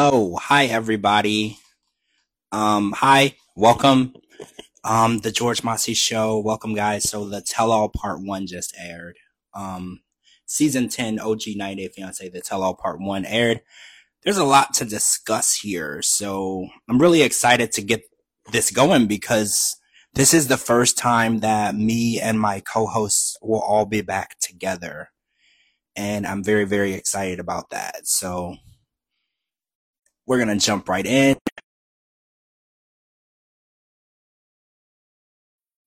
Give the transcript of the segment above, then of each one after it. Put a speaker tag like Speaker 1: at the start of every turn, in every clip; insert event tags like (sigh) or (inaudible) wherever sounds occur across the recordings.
Speaker 1: Hello, hi everybody. Um, hi, welcome. Um, the George Mossey Show. Welcome, guys. So the Tell All Part One just aired. Um, season ten OG 90 Day Fiance. The Tell All Part One aired. There's a lot to discuss here, so I'm really excited to get this going because this is the first time that me and my co-hosts will all be back together. And I'm very, very excited about that. So we're going to jump right in.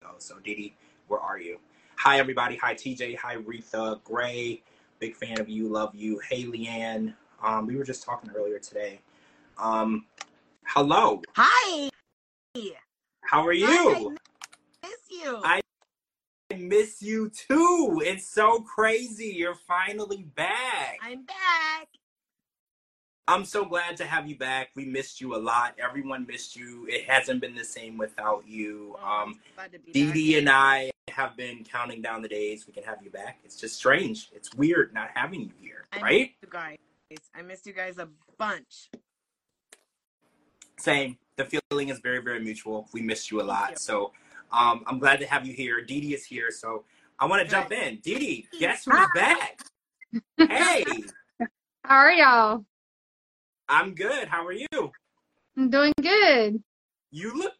Speaker 1: Oh, so DeeDee, where are you? Hi, everybody. Hi, TJ. Hi, Retha. Gray. Big fan of you. Love you. Hey, Leanne. Um, we were just talking earlier today. Um, hello.
Speaker 2: Hi.
Speaker 1: How are
Speaker 2: I
Speaker 1: you?
Speaker 2: miss you.
Speaker 1: I miss you too. It's so crazy. You're finally back.
Speaker 2: I'm back.
Speaker 1: I'm so glad to have you back. We missed you a lot. Everyone missed you. It hasn't been the same without you.
Speaker 2: Oh,
Speaker 1: Um,
Speaker 2: so glad to be
Speaker 1: Dee. Dee and I have been counting down the days we can have you back. It's just strange. It's weird not having you here,
Speaker 2: I
Speaker 1: right?
Speaker 2: missed you guys. I missed you guys a bunch.
Speaker 1: Same. The feeling is very, very mutual. We missed you a lot.
Speaker 2: you.
Speaker 1: So um, I'm glad to have you here. Dee Dee is here. So I want to jump in. Dee Dee, guess who's back? (laughs) Hey,
Speaker 3: How are y'all?
Speaker 1: I'm good. How are you?
Speaker 3: I'm doing good.
Speaker 1: You look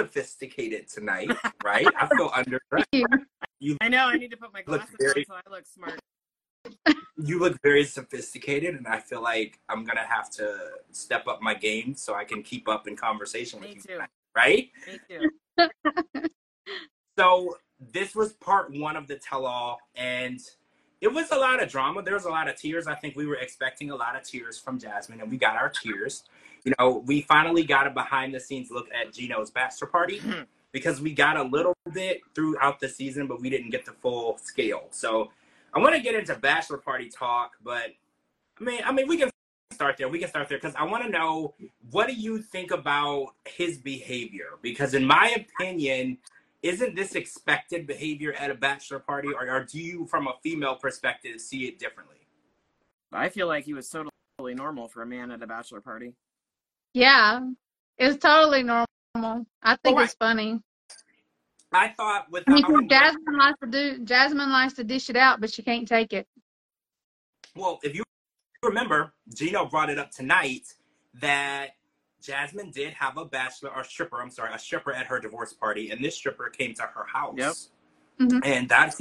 Speaker 1: sophisticated tonight, right? I feel (laughs) under
Speaker 3: Thank you.
Speaker 2: I know. I need to put my glasses
Speaker 1: very-
Speaker 2: on so I look smart.
Speaker 1: you look very sophisticated and I feel like I'm gonna have to step up my game so I can keep up in conversation with
Speaker 2: Me
Speaker 1: you
Speaker 2: too.
Speaker 1: tonight, right?
Speaker 2: Me too.
Speaker 1: So this was part one of the tell-all, and it was a lot of drama. There was a lot of tears. I think we were expecting a lot of tears from Jasmine, and we got our tears. You know, we finally got a behind-the-scenes look at Gino's bachelor party (clears throat) because we got a little bit throughout the season, but we didn't get the full scale. So I want to get into bachelor party talk, but I mean, I mean, we can start there. We can start there because I want to know what do you think about his behavior? Because in my opinion, isn't this expected behavior at a bachelor party, or, or do you, from a female perspective, see it differently?
Speaker 2: I feel like he was totally normal for a man at a bachelor party.
Speaker 3: Yeah, it's totally normal. I think
Speaker 1: Alright.
Speaker 3: it's funny.
Speaker 1: I thought with
Speaker 3: I mean,
Speaker 1: how
Speaker 3: 'cause Jasmine likes to do. Jasmine likes to dish it out, but she can't take it.
Speaker 1: Well, if you remember, Gino brought it up tonight that Jasmine did have a bachelor or stripper, I'm sorry, a stripper at her divorce party, and this stripper came to her house.
Speaker 2: Yep.
Speaker 3: Mhm.
Speaker 1: And that's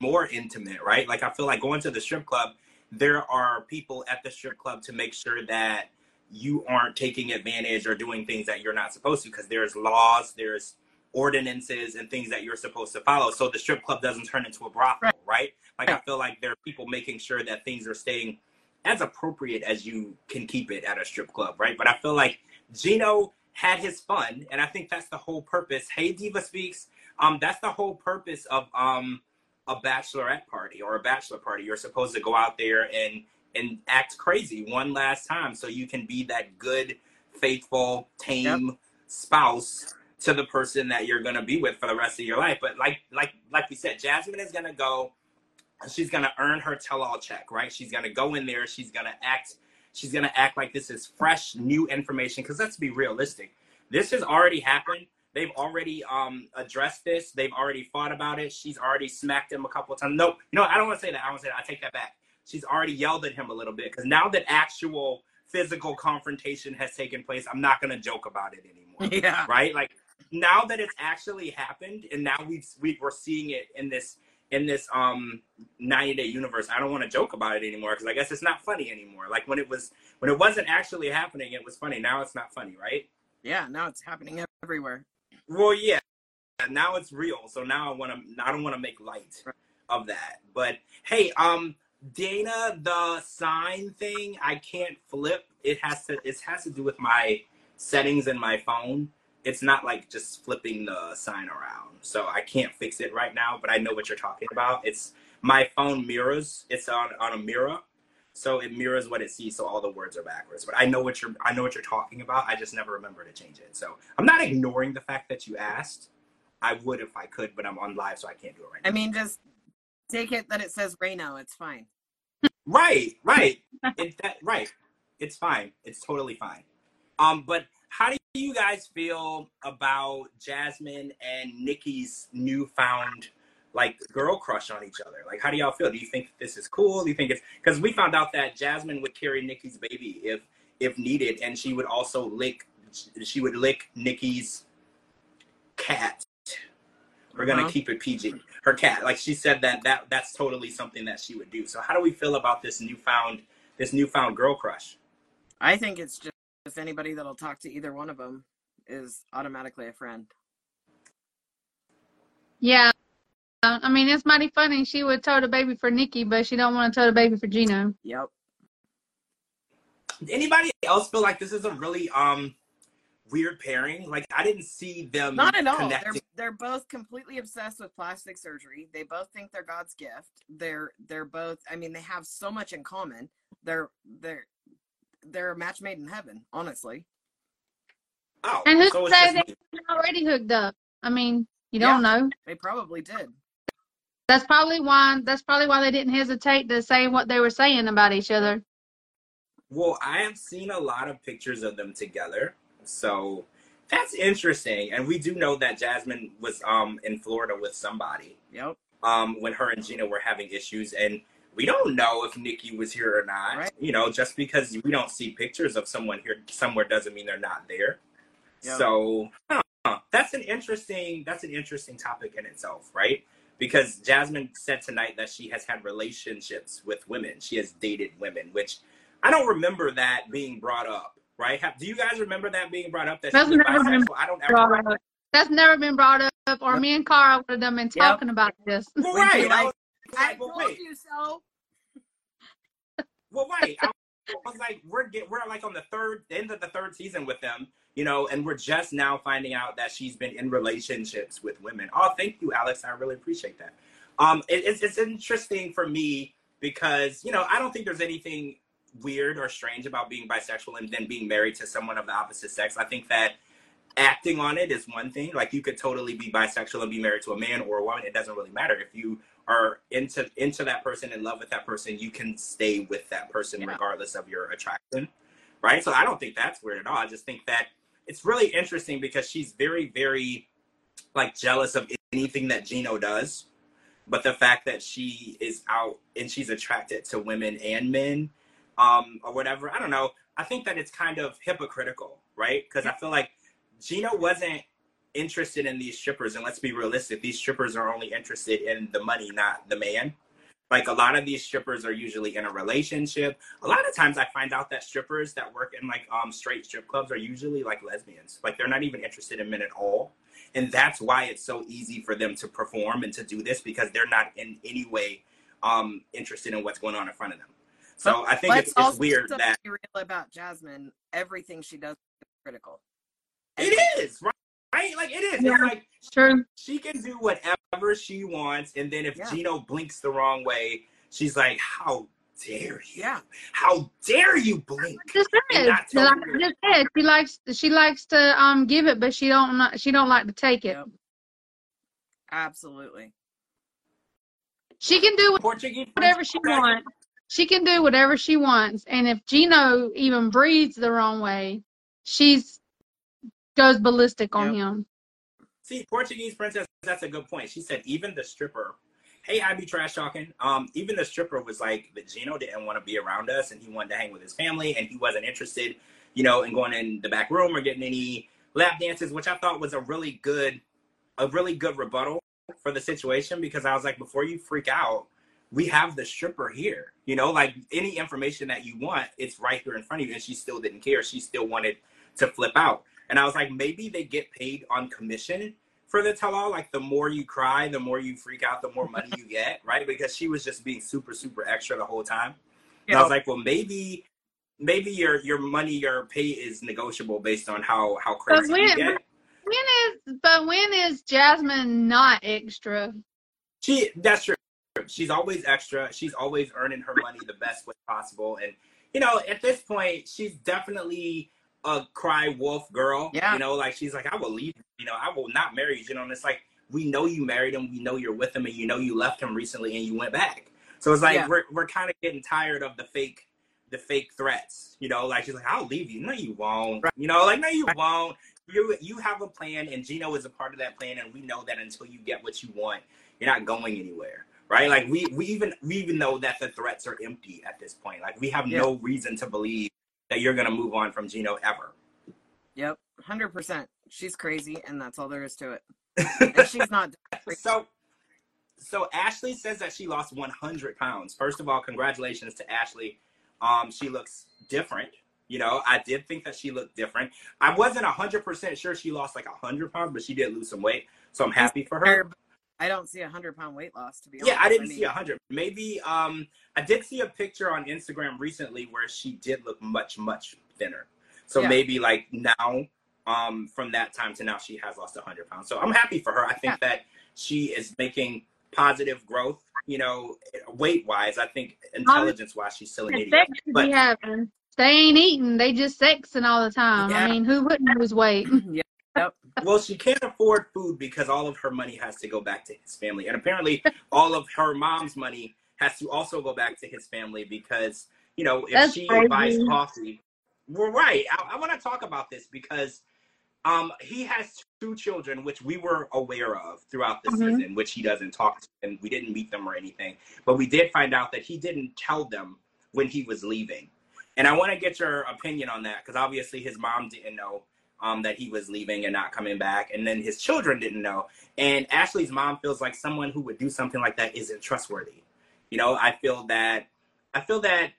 Speaker 1: more intimate, right? Like I feel like going to the strip club, there are people at the strip club to make sure that you aren't taking advantage or doing things that you're not supposed to because there's laws, there's ordinances and things that you're supposed to follow so the strip club doesn't turn into a brothel,
Speaker 2: Right.
Speaker 1: right? Like I feel like there are people making sure that things are staying as appropriate as you can keep it at a strip club, right? But I feel like Gino had his fun, and I think that's the whole purpose. Hey, Diva Speaks. Um, that's the whole purpose of um a bachelorette party or a bachelor party. You're supposed to go out there and and act crazy one last time, so you can be that good, faithful, tame spouse to the person that you're gonna be with for the rest of your life. But like like like we said, Jasmine is gonna go she's gonna earn her tell-all check, right? She's gonna go in there, she's gonna act, she's gonna act like this is fresh, new information. Because let's be realistic, this has already happened. They've already um, addressed this. They've already fought about it. She's already smacked him a couple of times. Nope, no, I don't want to say that. I want to say that. I take that back. She's already yelled at him a little bit because now that actual physical confrontation has taken place, I'm not gonna joke about it anymore (laughs)
Speaker 2: Yeah.
Speaker 1: right? Like now that it's actually happened, and now we've we, we're seeing it in this in this um 90 day universe. I don't want to joke about it anymore because I guess it's not funny anymore. Like when it was when it wasn't actually happening, it was funny. Now it's not funny, right?
Speaker 2: Yeah. Now it's happening everywhere.
Speaker 1: Well, yeah. Now it's real. So now I want to. I don't want to make light of that. But hey, um, Dana, the sign thing, I can't flip. It has to. It has to do with my settings in my phone. It's not like just flipping the sign around. So I can't fix it right now. But I know what you're talking about. It's my phone mirrors. It's on on a mirror. So it mirrors what it sees, so all the words are backwards. But I know what you're I know what you're talking about. I just never remember to change it. So I'm not ignoring the fact that you asked. I would if I could, but I'm on live, so I can't do it right now.
Speaker 2: I mean, just take it that it says Reno. It's fine. (laughs)
Speaker 1: right, right, it, that, right. It's fine. It's totally fine. Um, but how do you guys feel about Jasmine and Nikki's newfound like girl crush on each other? Like, how do y'all feel? Do you think this is cool? Do you think it's because we found out that Jasmine would carry Nikki's baby if if needed, and she would also lick she would lick Nikki's cat. We're gonna
Speaker 2: Uh-huh.
Speaker 1: keep it PG. Her cat, like she said that that that's totally something that she would do. So how do we feel about this newfound this newfound girl crush?
Speaker 2: I think it's just, just anybody that'll talk to either one of them is automatically a friend.
Speaker 3: Yeah. I mean, it's mighty funny. She would tow the baby for Nikki, but she don't want to tow the baby for Gino.
Speaker 2: Yep.
Speaker 1: Anybody else feel like this is a really um weird pairing? Like I didn't see them
Speaker 2: Not at all. They're they're both completely obsessed with plastic surgery. They both think they're God's gift. They're they're both. I mean, they have so much in common. They're they're they're a match made in heaven. Honestly.
Speaker 1: Oh,
Speaker 3: And who
Speaker 1: so it's
Speaker 3: said
Speaker 1: just
Speaker 3: they were already hooked up? I mean, you don't know.
Speaker 2: They probably did.
Speaker 3: That's probably why. That's probably why they didn't hesitate to say what they were saying about each other.
Speaker 1: Well, I have seen a lot of pictures of them together, so that's interesting. And we do know that Jasmine was um in Florida with somebody
Speaker 2: Yep.
Speaker 1: um when her and Gino were having issues, and we don't know if Nikki was here or not.
Speaker 2: Right.
Speaker 1: You know, just because we don't see pictures of someone here somewhere doesn't mean they're not there.
Speaker 2: Yep.
Speaker 1: So huh, that's an interesting that's an interesting topic in itself, right? Because Jasmine said tonight that she has had relationships with women. She has dated women, which I don't remember that being brought up, right? Have, do you guys remember that being brought up? That
Speaker 3: That's
Speaker 1: was
Speaker 3: never been
Speaker 1: bisexual? I don't ever.
Speaker 3: Brought up. That's never been brought up, or me and Cara would have done been
Speaker 2: Yep.
Speaker 3: talking about this.
Speaker 1: Well, right. I
Speaker 2: like, told
Speaker 1: wait.
Speaker 2: you so. (laughs)
Speaker 1: Well, right. I was like, we're get, we're like on the third end of the third season with them, you know, and we're just now finding out that she's been in relationships with women. Oh, thank you, Alex. I really appreciate that. Um, it, it's it's interesting for me because you know I don't think there's anything weird or strange about being bisexual and then being married to someone of the opposite sex. I think that acting on it is one thing. Like you could totally be bisexual and be married to a man or a woman. It doesn't really matter. If you are into into that person in love with that person you can stay with that person
Speaker 2: Yeah.
Speaker 1: regardless of your attraction right? So i don't think that's weird at all. I just think that it's really interesting because she's very very like jealous of anything that gino does. But the fact that she is out and she's attracted to women and men um or whatever i don't know. I think that it's kind of hypocritical right? Because i feel like gino wasn't interested in these strippers and let's be realistic these strippers are only interested in the money not the man. Like a lot of these strippers are usually in a relationship. A lot of times i find out that strippers that work in like um straight strip clubs are usually like lesbians. Like they're not even interested in men at all. And that's why it's so easy for them to perform and to do this because they're not in any way um interested in what's going on in front of them. So i think it's, it's weird that
Speaker 2: real about Jasmine. Everything she does is critical.
Speaker 1: It is right right like it is
Speaker 3: Yeah.
Speaker 1: it's like
Speaker 3: True.
Speaker 1: she can do whatever she wants and then if
Speaker 2: Yeah.
Speaker 1: gino blinks the wrong way she's like how dare you
Speaker 2: Yeah.
Speaker 1: how dare you blink
Speaker 3: Just
Speaker 1: And
Speaker 3: said,
Speaker 1: not
Speaker 3: like
Speaker 1: totally-
Speaker 3: I just said, she likes she likes to um give it, but she don't not, she don't like to take it.
Speaker 2: Yep. Absolutely.
Speaker 3: She can do
Speaker 1: portuguese
Speaker 3: whatever she wants. She can do whatever she wants, and if Gino even breathes the wrong way, she's goes ballistic on him.
Speaker 1: See, Portuguese princess, that's a good point. She said even the stripper, hey, I be trash talking. Um, even the stripper was like, that Gino didn't want to be around us and he wanted to hang with his family and he wasn't interested, you know, in going in the back room or getting any lap dances, which I thought was a really good, a really good rebuttal for the situation because I was like, before you freak out, we have the stripper here. You know, like any information that you want, it's right here in front of you. And she still didn't care. She still wanted to flip out. And I was like, maybe they get paid on commission for the tell all. Like the more you cry, the more you freak out, the more money you get, (laughs) right? Because she was just being super, super extra the whole time. And I was like, well, maybe, maybe your your money, your pay is negotiable based on how how crazy
Speaker 3: when-
Speaker 1: you get.
Speaker 3: When is but when is Jasmine not extra?
Speaker 1: She that's true. She's always extra. She's always earning her money the best way possible. And you know, at this point, she's definitely a cry wolf girl.
Speaker 2: Yeah.
Speaker 1: You know, like she's like, I will leave. You know, I will not marry you. You know, and it's like we know you married him. We know you're with him, and you know you left him recently, and you went back. So it's like
Speaker 2: Yeah.
Speaker 1: we're we're kind of getting tired of the fake the fake threats. You know, like she's like, "I'll leave you." No, you won't. You know, like no, you won't. You you have a plan, and Gino is a part of that plan, and we know that until you get what you want, you're not going anywhere. Right? Like we we even we even know that the threats are empty at this point. Like we have
Speaker 2: Yeah.
Speaker 1: no reason to believe that you're gonna move on from Gino ever.
Speaker 2: Yep, hundred percent. She's crazy, and that's all there is to it. (laughs) And she's not.
Speaker 1: so so Ashley says that she lost 100 pounds. First of all, congratulations to Ashley. Um, she looks different. You know, I did think that she looked different. I wasn't 100% sure she lost like 100 pounds, but she did lose some weight. So I'm happy for her.
Speaker 2: I don't see a hundred pound weight loss to be honest. Yeah.
Speaker 1: I didn't
Speaker 2: mean,
Speaker 1: see 100. Maybe um, I did see a picture on Instagram recently where she did look much, much thinner. So
Speaker 2: Yeah.
Speaker 1: maybe like now, um, from that time to now, she has lost a 100 pounds. So I'm happy for her. I think that she is making positive growth, you know, weight wise. I think intelligence wise, she's still an idiot. But-
Speaker 3: having. They ain't eating. They just sexing all the time.
Speaker 2: Yeah.
Speaker 3: I mean, who wouldn't lose weight?
Speaker 2: yeah, (clears throat) (clears throat) yep.
Speaker 1: Well, she can't afford food because all of her money has to go back to his family. And apparently, all of her mom's money has to also go back to his family because, you know, if
Speaker 3: That's
Speaker 1: she
Speaker 3: crazy.
Speaker 1: buys coffee, we're right. I, I want to talk about this because um, he has two children, which we were aware of throughout the
Speaker 3: Mhm.
Speaker 1: season, which he doesn't talk to, and we didn't meet them or anything. But we did find out that he didn't tell them when he was leaving. And I want to get your opinion on that because obviously his mom didn't know um, that he was leaving and not coming back, and then his children didn't know. And Ashley's mom feels like someone who would do something like that isn't trustworthy. You know, I feel that I feel that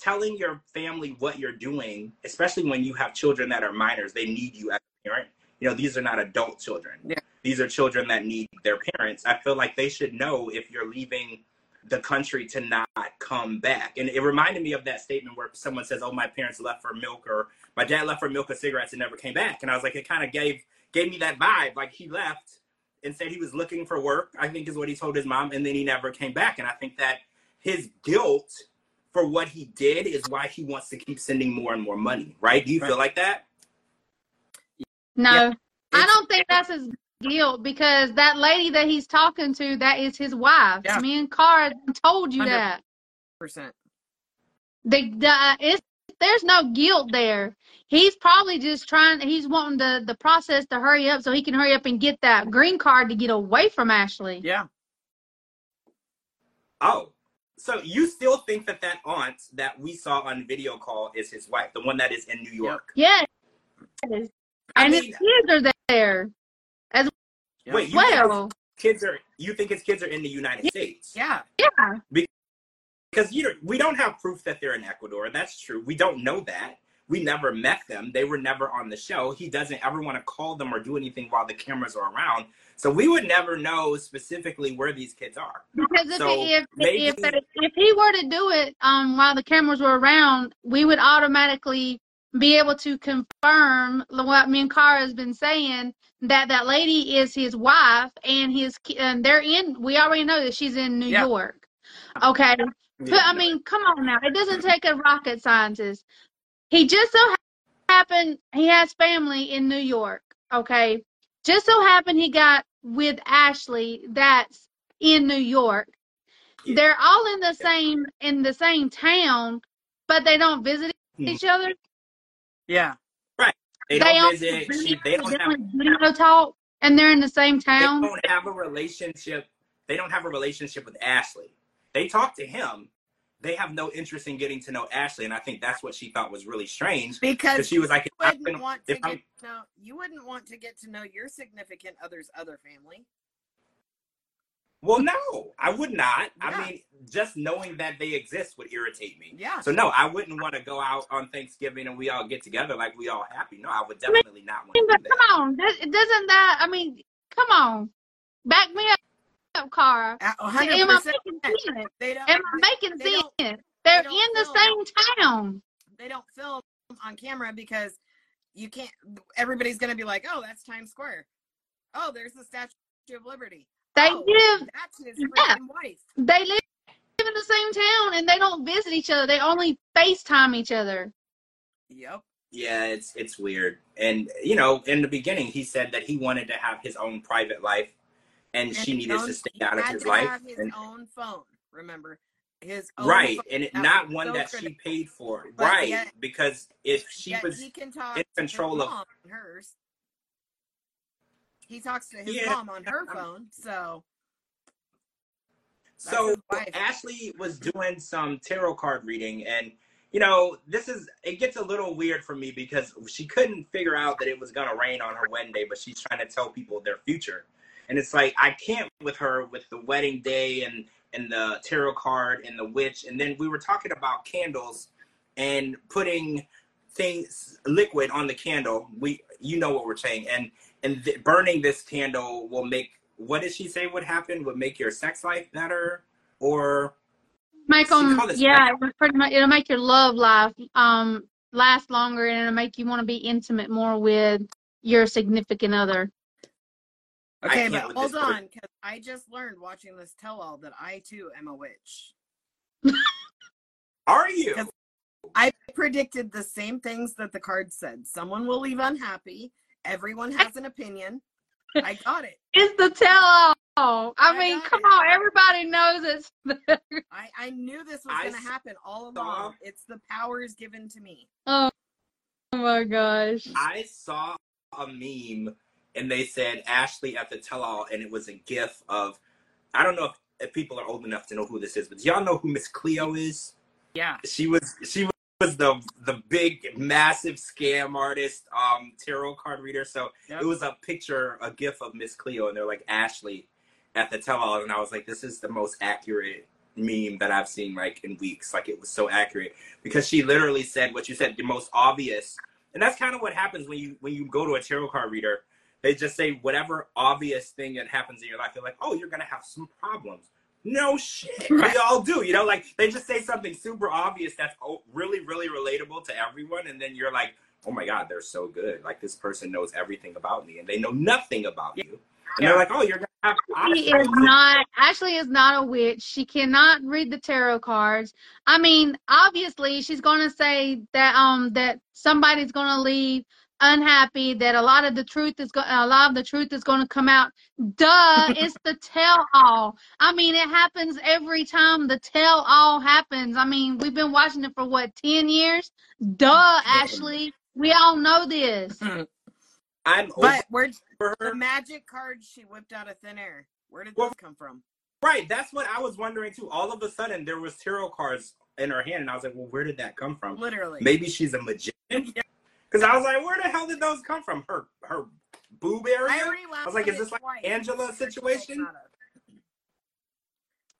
Speaker 1: telling your family what you're doing, especially when you have children that are minors, they need you as a parent. You know, these are not adult children.
Speaker 2: Yeah.
Speaker 1: These are children that need their parents. I feel like they should know if you're leaving the country to not come back. And it reminded me of that statement where someone says, "Oh, my parents left for milk," or "My dad left for milk and cigarettes and never came back." And I was like, it kind of gave gave me that vibe. Like he left and said he was looking for work. I think is what he told his mom, and then he never came back. And I think that his guilt for what he did is why he wants to keep sending more and more money. Right? Do you feel like that?
Speaker 3: No,
Speaker 2: Yeah.
Speaker 3: I don't think that's his guilt because that lady that he's talking to, that is his wife.
Speaker 2: Yeah.
Speaker 3: Me and Cara told you
Speaker 2: Hundred-
Speaker 3: that.
Speaker 2: Percent.
Speaker 3: The, the it's there's no guilt there. He's probably just trying. He's wanting the the process to hurry up so he can hurry up and get that green card to get away from Ashley.
Speaker 2: Yeah.
Speaker 1: Oh, so you still think that that aunt that we saw on video call is his wife, the one that is in New York?
Speaker 3: Yes.
Speaker 1: I
Speaker 3: And
Speaker 1: mean,
Speaker 3: his kids are there.
Speaker 2: yeah.
Speaker 1: wait, you
Speaker 3: Well,
Speaker 1: kids are you think his kids are in the United States?
Speaker 2: Yeah.
Speaker 3: yeah.
Speaker 1: because you know, we don't have proof that they're in Ecuador. That's true. We don't know that. We never met them. They were never on the show. He doesn't ever want to call them or do anything while the cameras are around. So we would never know specifically where these kids are.
Speaker 3: Because if
Speaker 1: So,
Speaker 3: if
Speaker 1: maybe-
Speaker 3: if if he were to do it um while the cameras were around, we would automatically be able to confirm what me and Cara has been saying that that lady is his wife and his and they're in. We already know that she's in New
Speaker 2: Yeah.
Speaker 3: York. Okay, but I mean, come on now. It doesn't take a rocket scientist. He just so happened he has family in New York. Okay, just so happened he got with Ashley that's in New York.
Speaker 1: Yeah.
Speaker 3: They're all in the same in the same town, but they don't visit
Speaker 1: Hmm.
Speaker 3: each other.
Speaker 2: Yeah.
Speaker 1: they
Speaker 3: They
Speaker 1: don't visit. She, they don't have.
Speaker 3: during video talk, and they're in the same town.
Speaker 1: They don't have a relationship. They don't have a relationship with Ashley. They talk to him. They have no interest in getting to know Ashley, and I think that's what she thought was really strange.
Speaker 2: Because
Speaker 1: Because she was like,
Speaker 2: you
Speaker 1: I'm
Speaker 2: wouldn't
Speaker 1: gonna-
Speaker 2: want to get to know you wouldn't want to get to know your significant other's other family.
Speaker 1: Well, no, I would not.
Speaker 2: Yeah.
Speaker 1: I mean, just knowing that they exist would irritate me.
Speaker 2: Yeah.
Speaker 1: So no, I wouldn't want to go out on Thanksgiving and we all get together like we all happy. No, I would definitely not want to
Speaker 3: But
Speaker 1: do
Speaker 3: come on, doesn't that? I mean, come on, back me up, Cara.
Speaker 2: A
Speaker 3: Am I making sense?
Speaker 2: They don't.
Speaker 3: Am I making
Speaker 2: they don't-
Speaker 3: sense? They're
Speaker 2: they
Speaker 3: in
Speaker 2: don't
Speaker 3: the
Speaker 2: film.
Speaker 3: same town.
Speaker 2: They don't film on camera because you can't. Everybody's gonna be like, "Oh, that's Times Square. Oh, there's the Statue of Liberty.
Speaker 3: They
Speaker 2: oh,
Speaker 3: live.
Speaker 2: That's his
Speaker 3: Yeah.
Speaker 2: wife."
Speaker 3: They live in the same town, and they don't visit each other. They only FaceTime each other.
Speaker 2: Yep.
Speaker 1: Yeah, it's it's weird. And you know, in the beginning, he said that he wanted to have his own private life, and,
Speaker 2: And
Speaker 1: she needed
Speaker 2: own-
Speaker 1: to stay out of his life.
Speaker 2: Have his
Speaker 1: And-
Speaker 2: own phone. Remember, his own
Speaker 1: right,
Speaker 2: phone
Speaker 1: and it, not one
Speaker 2: so
Speaker 1: that she paid for.
Speaker 2: But
Speaker 1: right,
Speaker 2: yet-
Speaker 1: because if she was
Speaker 2: he can talk
Speaker 1: in control of-
Speaker 2: mom on hers. He talks to his
Speaker 1: Yeah.
Speaker 2: mom on her um phone, so
Speaker 1: So. Ashley was doing some tarot card reading, and you know, this is it gets a little weird for me because she couldn't figure out that it was gonna rain on her wedding day, but she's trying to tell people their future, and it's like I can't with her with the wedding day and and the tarot card and the witch, and then we were talking about candles and putting things liquid on the candle. We you know what we're saying, and and th- burning this candle will make what did she say would happen? Would make your sex life better, or
Speaker 3: Make
Speaker 1: She it
Speaker 3: yeah, it pretty much. It'll make your love life um last longer, and it'll make you want to be intimate more with your significant other.
Speaker 1: I
Speaker 2: okay, but hold on, because I just learned watching this tell-all that I too am a witch.
Speaker 1: are you?
Speaker 2: I predicted the same things that the card said. Someone will leave unhappy. Everyone has an opinion. I got it.
Speaker 3: It's the tell all. I,
Speaker 2: I
Speaker 3: mean, come
Speaker 2: it.
Speaker 3: on, everybody knows it's.
Speaker 2: I, I knew this was going to happen all along. It's the powers given to me.
Speaker 3: oh, oh my gosh.
Speaker 1: I saw a meme and they said Ashley at the tell all, and it was a gif of I don't know if, if people are old enough to know who this is, but do y'all know who Miss Cleo is?
Speaker 2: Yeah.
Speaker 1: She was she was the the big massive scam artist, um, tarot card reader. So
Speaker 2: Yep.
Speaker 1: it was a picture, a gif of Miss Cleo, and they're like Ashley at the tell all, and I was like, this is the most accurate meme that I've seen like in weeks. Like it was so accurate because she literally said what you said, the most obvious, and that's kind of what happens when you when you go to a tarot card reader. They just say whatever obvious thing that happens in your life. They're like, oh, you're gonna have some problems. No shit, (laughs) we all do. You know, like they just say something super obvious that's oh, really, really relatable to everyone, and then you're like, oh my god, they're so good. Like this person knows everything about me, and they know nothing about you. And
Speaker 2: Yeah.
Speaker 1: they're like, oh, you're gonna have.
Speaker 3: She is not. Ashley is not a witch. She cannot read the tarot cards. I mean, obviously, she's going to say that um that somebody's going to leave unhappy. That a lot of the truth is going. A lot of the truth is going to come out. Duh! (laughs) it's the tell all. I mean, it happens every time the tell all happens. I mean, we've been watching it for what ten years. Duh, Ashley. We all know this. (clears throat)
Speaker 1: I'm
Speaker 2: But where
Speaker 1: over
Speaker 2: the magic card she whipped out of thin air? Where did
Speaker 1: Well-
Speaker 2: this come from?
Speaker 1: Right, that's what I was wondering too. All of a sudden, there was tarot cards in her hand, and I was like, well, where did that come from?
Speaker 2: Literally.
Speaker 1: Maybe she's a magician. (laughs) Because I was like, where the hell did those come from? Her her boob area?
Speaker 2: I already laughed
Speaker 1: was like, is this
Speaker 2: it
Speaker 1: like
Speaker 2: twice.
Speaker 1: Angela
Speaker 2: Where did you
Speaker 1: situation?
Speaker 2: take that out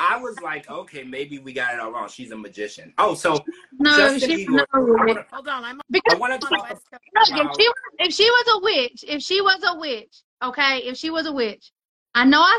Speaker 1: I was like, okay, maybe we got it all wrong. She's a magician. Oh, so
Speaker 3: No,
Speaker 1: Justin
Speaker 3: she's
Speaker 1: Igor.
Speaker 3: not a
Speaker 1: I
Speaker 3: witch.
Speaker 1: wanna-
Speaker 2: Hold on, I'm
Speaker 3: Because
Speaker 1: I want to
Speaker 2: on
Speaker 1: talk
Speaker 2: West Coast.
Speaker 3: Look, if she was, if she was a witch, if she was a witch, okay, if she was a witch, I know I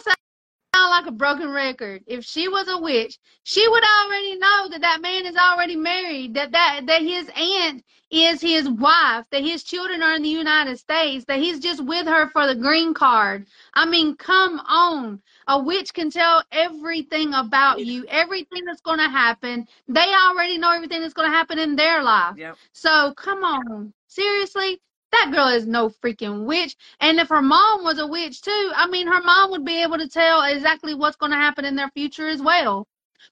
Speaker 3: sound like a broken record. If she was a witch, she would already know that that man is already married, that that that his aunt is his wife, that his children are in the United States, that he's just with her for the green card. I mean, come on. A witch can tell everything about you, everything that's going to happen. They already know everything that's going to happen in their life.
Speaker 2: Yep.
Speaker 3: So come on, seriously, that girl is no freaking witch. And if her mom was a witch too, I mean, her mom would be able to tell exactly what's going to happen in their future as well.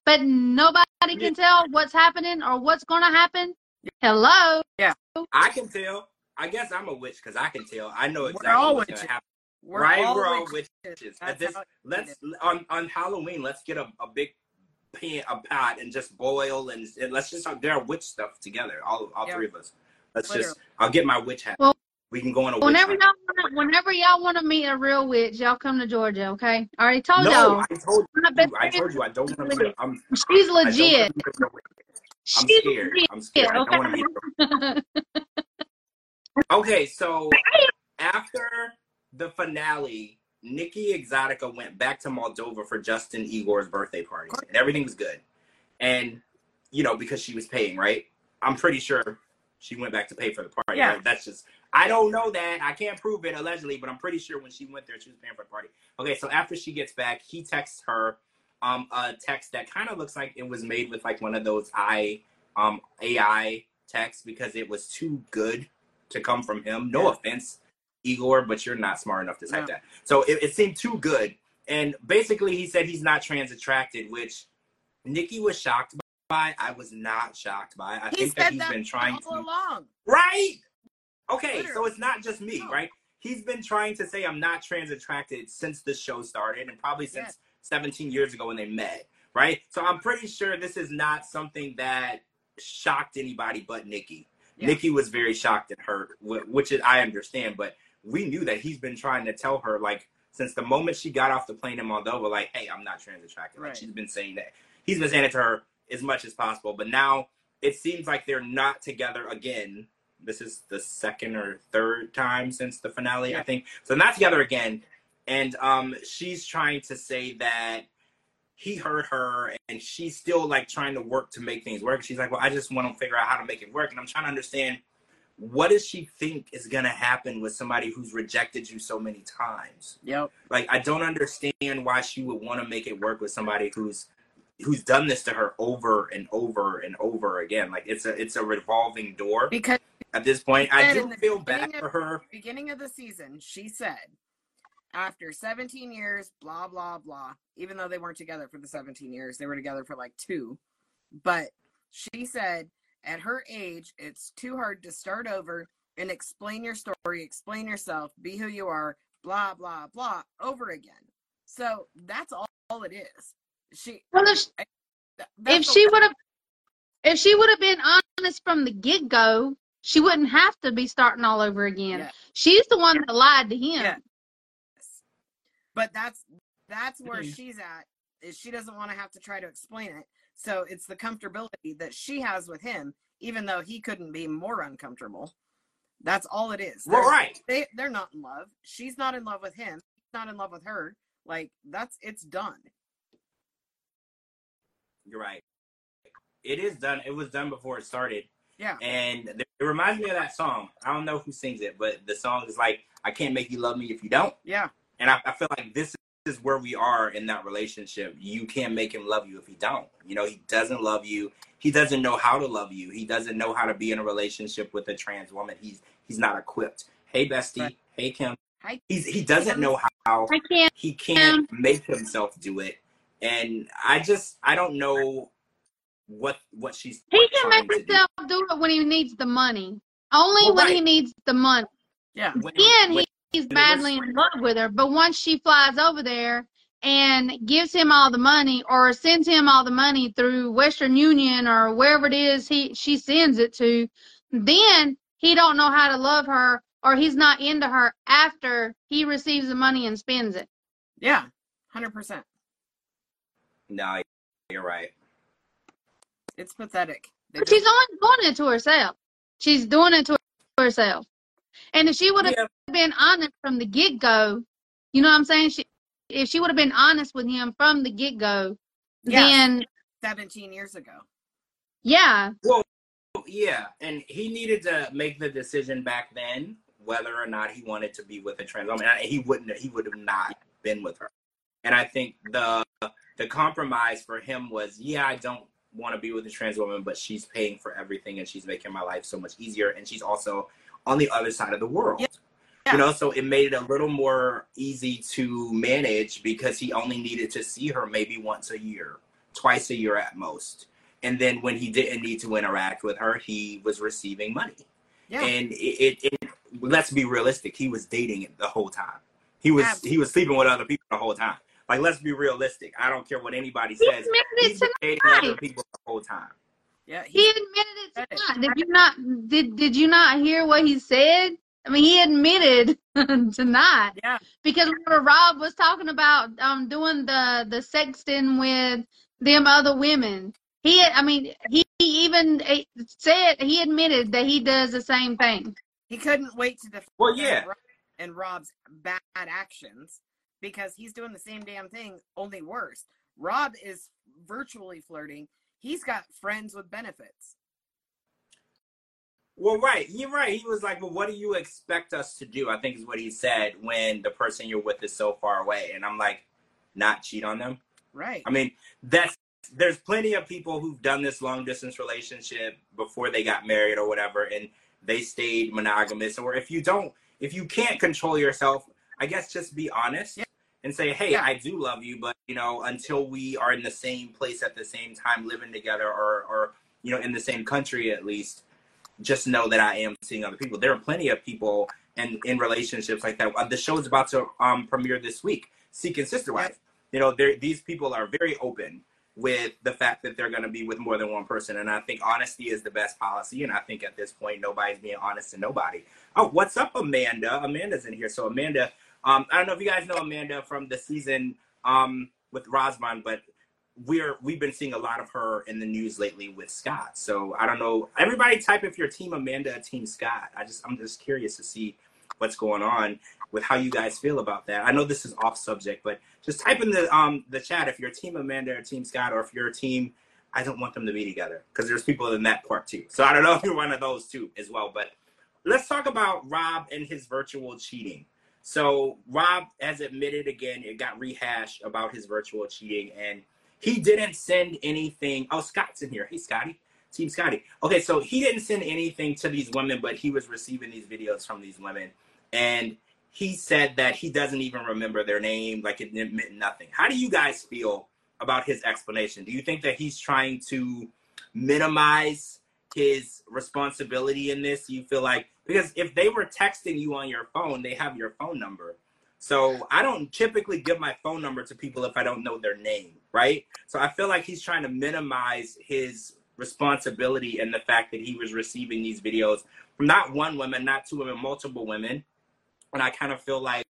Speaker 3: But nobody can tell what's happening or what's going to happen. Hello.
Speaker 1: Yeah, I can tell. I guess I'm a witch because I can tell. I know exactly We're
Speaker 2: all
Speaker 1: what's
Speaker 2: witches.
Speaker 1: gonna happen.
Speaker 2: We're
Speaker 1: right,
Speaker 2: all
Speaker 1: we're all
Speaker 2: witches.
Speaker 1: witches. At this, let's on on Halloween. Let's get a, a big pan, a pot, and just boil and, and let's just do our witch stuff together. All all
Speaker 2: Yeah.
Speaker 1: three of us. Let's
Speaker 2: Literally.
Speaker 1: just. I'll get my witch hat.
Speaker 3: Well,
Speaker 1: we can go on a
Speaker 3: Whenever y'all wanna, whenever y'all want to meet a real witch, y'all come to Georgia, okay? I already told
Speaker 1: No,
Speaker 3: y'all.
Speaker 1: I told you. I told you I don't want to. I'm.
Speaker 3: She's
Speaker 1: I don't wanna
Speaker 3: legit.
Speaker 1: I'm
Speaker 3: She's
Speaker 1: scared.
Speaker 3: legit.
Speaker 1: I'm scared. I don't want to meet her. (laughs) Okay, so after the finale, Nikki Exotica went back to Moldova for Justin Igor's birthday party, and everything was good. And you know, because she was paying, right? I'm pretty sure she went back to pay for the party.
Speaker 2: Yeah.
Speaker 1: Right? That's just I don't know that. I can't prove it allegedly, but I'm pretty sure when she went there, she was paying for the party. Okay, so after she gets back, he texts her um a text that kind of looks like it was made with like one of those I um AI texts because it was too good to come from him. No
Speaker 2: Yeah.
Speaker 1: offense, Igor, but you're not smart enough to type
Speaker 2: No.
Speaker 1: that. So it, it seemed too good. And basically, he said he's not trans attracted, which Nikki was shocked by. I was not shocked by. I
Speaker 2: he
Speaker 1: think that he's
Speaker 2: that
Speaker 1: been trying
Speaker 2: all
Speaker 1: to.
Speaker 2: along.
Speaker 1: Right. Okay, so it's not just me,
Speaker 2: No.
Speaker 1: right? He's been trying to say I'm not trans attracted since the show started, and probably since
Speaker 2: Yes.
Speaker 1: 17 years ago when they met, right? So I'm pretty sure this is not something that shocked anybody but Nikki.
Speaker 2: Yeah.
Speaker 1: Nikki was very shocked and hurt, which is, I understand, but we knew that he's been trying to tell her like since the moment she got off the plane in Moldova, like, hey, I'm not trans attracted. Like
Speaker 2: Right.
Speaker 1: she's been saying that. He's been saying it to her as much as possible, but now it seems like they're not together again. This is the second or third time since the finale, I think. So not together again. And um, she's trying to say that he hurt her and she's still like trying to work to make things work. She's like, Well, I just want to figure out how to make it work. And I'm trying to understand what does she think is gonna happen with somebody who's rejected you so many times?
Speaker 2: Yep.
Speaker 1: Like I don't understand why she would want to make it work with somebody who's who's done this to her over and over and over again. Like it's a it's a revolving door
Speaker 2: Because
Speaker 1: at this point. I do feel bad for her.
Speaker 2: beginning of the season, she said, after 17 years, blah, blah, blah, even though they weren't together for the 17 years, they were together for like two. But she said, at her age, it's too hard to start over and explain your story, explain yourself, be who you are, blah, blah, blah, over again. So that's all, all it is. She,
Speaker 3: Well, if,
Speaker 2: th-
Speaker 3: if she would have, if she would have been honest from the get go, she wouldn't have to be starting all over again.
Speaker 2: Yeah.
Speaker 3: She's the one that lied to him.
Speaker 2: Yeah. But that's that's where
Speaker 1: Mhm.
Speaker 2: she's at. Is she doesn't want to have to try to explain it. So it's the comfortability that she has with him, even though he couldn't be more uncomfortable. That's all it is. They're-
Speaker 1: right.
Speaker 2: They they're not in love. She's not in love with him. He's not in love with her. Like that's it's done.
Speaker 1: You're right. It is done. It was done before it started.
Speaker 2: Yeah.
Speaker 1: And it reminds me of that song. I don't know who sings it, but the song is like, I can't make you love me if you don't.
Speaker 2: Yeah.
Speaker 1: And I, I feel like this is where we are in that relationship. You can't make him love you if he don't. You know, he doesn't love you. He doesn't know how to love you. He doesn't know how to be in a relationship with a trans woman. He's he's not equipped. Hey bestie.
Speaker 2: Right.
Speaker 1: Hey Kim.
Speaker 2: Hi.
Speaker 1: He's he doesn't know how
Speaker 3: I can't.
Speaker 1: he can't make himself do it. And I just I don't know what what she's
Speaker 3: He can make
Speaker 1: to do.
Speaker 3: himself do it when he needs the money. Only
Speaker 1: Well,
Speaker 3: when he needs the money.
Speaker 2: Yeah.
Speaker 1: When-
Speaker 3: Then
Speaker 1: when-
Speaker 3: he, he's
Speaker 1: it was-
Speaker 3: madly in love with her. But once she flies over there and gives him all the money or sends him all the money through Western Union or wherever it is he she sends it to, then he don't know how to love her or he's not into her after he receives the money and spends it.
Speaker 2: Yeah. Hundred percent.
Speaker 1: No, you're right.
Speaker 2: It's pathetic. They
Speaker 3: But she's
Speaker 2: just-
Speaker 3: only doing it to herself. She's doing it to herself. And if she would have
Speaker 1: Yeah,
Speaker 3: been honest from the get go, you know what I'm saying? She, if she would have been honest with him from the get go,
Speaker 2: Yeah.
Speaker 3: then
Speaker 2: seventeen years ago.
Speaker 3: yeah, Well,
Speaker 1: yeah, and he needed to make the decision back then whether or not he wanted to be with a trans woman. And He wouldn't. He would have not been with her. And I think the the compromise for him was, yeah, I don't want to be with a trans woman, but she's paying for everything and she's making my life so much easier, and she's also on the other side of the world.
Speaker 2: Yeah.
Speaker 1: You know, so it made it a little more easy to manage because he only needed to see her maybe once a year, twice a year at most. And then when he didn't need to interact with her, he was receiving money.
Speaker 2: Yeah.
Speaker 1: And it, it, it let's be realistic, he was dating it the whole time. He was
Speaker 2: Absolutely.
Speaker 1: he was sleeping with other people the whole time. Like let's be realistic. I don't care what anybody
Speaker 3: he
Speaker 1: says.
Speaker 3: admitted
Speaker 1: He's
Speaker 3: it
Speaker 1: been dating
Speaker 3: tonight.
Speaker 1: other people the whole time.
Speaker 2: yeah.
Speaker 3: He
Speaker 2: He,
Speaker 3: admitted it tonight. Did you not? Did Did you not hear what he said? I mean, he admitted (laughs) tonight
Speaker 2: yeah.
Speaker 3: because remember Rob was talking about um doing the the sexting with them other women. He, I mean, he, he even eh, said he admitted that he does the same thing.
Speaker 2: He couldn't wait to defend
Speaker 1: Well, yeah.
Speaker 2: Rob and Rob's bad actions because he's doing the same damn thing, only worse. Rob is virtually flirting. He's got friends with benefits.
Speaker 1: Well, right. You're right. He was like, Well, what do you expect us to do? I think is what he said when the person you're with is so far away. And I'm like, not cheat on them.
Speaker 2: Right.
Speaker 1: I mean, that's there's plenty of people who've done this long distance relationship before they got married or whatever, and they stayed monogamous. Or if you don't, if you can't control yourself, I guess just be honest
Speaker 2: Yeah.
Speaker 1: And say, "Hey. I do love you, but you know, until we are in the same place at the same time, living together, or or you know, in the same country at least, just know that I am seeing other people." There are plenty of people and in relationships like that. Uh, The show is about to um, premiere this week. Seeking Sister Wife. You know, these people are very open with the fact that they're going to be with more than one person, and I think honesty is the best policy. And I think at this point, nobody's being honest to nobody. Oh, what's up, Amanda? Amanda's in here. So Amanda, um, I don't know if you guys know Amanda from the season um, with Rosman, but we're we've been seeing a lot of her in the news lately with Scott. So I don't know. Everybody, type if you're Team Amanda, Team Scott. I just I'm just curious to see what's going on with how you guys feel about that. I know this is off subject, but just type in the um the chat if you're Team Amanda or Team Scott, or if you're a team. I don't want them to be together because there's people in that part too. So I don't know if you're one of those two as well. But let's talk about Rob and his virtual cheating. So Rob has admitted again, it got rehashed about his virtual cheating, and he didn't send anything. Oh, Scott's in here. Hey, Scotty, Team Scotty. Okay, so he didn't send anything to these women, but he was receiving these videos from these women, and he said that he doesn't even remember their name, like it meant nothing. How do you guys feel about his explanation? Do you think that he's trying to minimize his responsibility in this? Do You feel like because if they were texting you on your phone, they have your phone number. So I don't typically give my phone number to people if I don't know their name, right? So I feel like he's trying to minimize his responsibility and the fact that he was receiving these videos from not one woman, not two women, multiple women. And I kind of feel like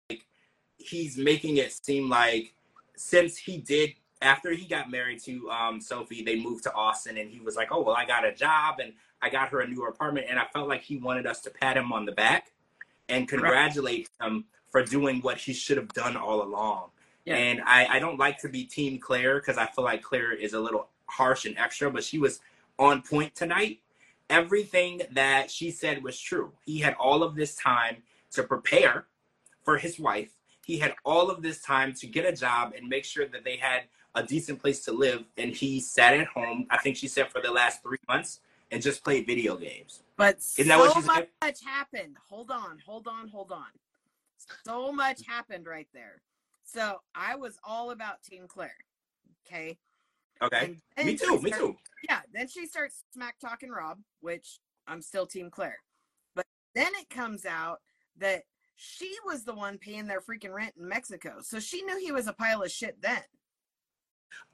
Speaker 1: he's making it seem like since he did after he got married to um, Sophie, they moved to Austin, and he was like, "Oh well, I got a job and I got her a new apartment," and I felt like he wanted us to pat him on the back and congratulate him for doing what he should have done all along.
Speaker 2: Yeah.
Speaker 1: And I, I don't like to be Team Claire because I feel like Claire is a little harsh and extra, but she was on point tonight. Everything that she said was true. He had all of this time to prepare for his wife. He had all of this time to get a job and make sure that they had a decent place to live. And he sat at home, I think she said for the last three months, and just played video games.
Speaker 2: But
Speaker 1: Isn't that
Speaker 2: so
Speaker 1: what she said?
Speaker 2: much happened. Hold on, hold on, hold on. So much happened right there. So I was all about Team Claire. Okay.
Speaker 1: Okay. Me too. Me too.
Speaker 2: Yeah. Then she starts smack talking Rob, which I'm still Team Claire. But then it comes out that she was the one paying their freaking rent in Mexico. So she knew he was a pile of shit then.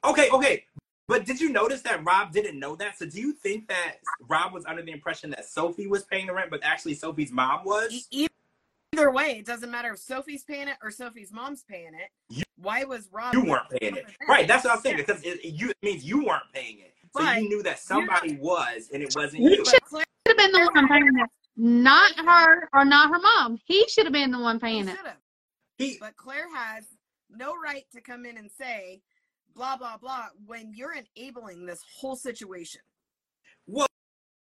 Speaker 1: Okay, okay. But did you notice that Rob didn't know that? So do you think that Rob was under the impression that Sophie was paying the rent, but actually Sophie's mom was?
Speaker 2: Either way, it doesn't matter if Sophie's paying it or Sophie's mom's paying it.
Speaker 1: You-
Speaker 2: Why was Rob?
Speaker 1: You weren't paying it. Right, that's what I was saying. Because it, you, it means you weren't paying it. So
Speaker 2: But
Speaker 1: you knew that somebody was and it wasn't
Speaker 3: You
Speaker 1: you.
Speaker 3: should- Should have been the one paying it, not her or not her mom. He should have been the one paying it.
Speaker 1: He
Speaker 2: But Claire has no right to come in and say blah blah blah when you're enabling this whole situation.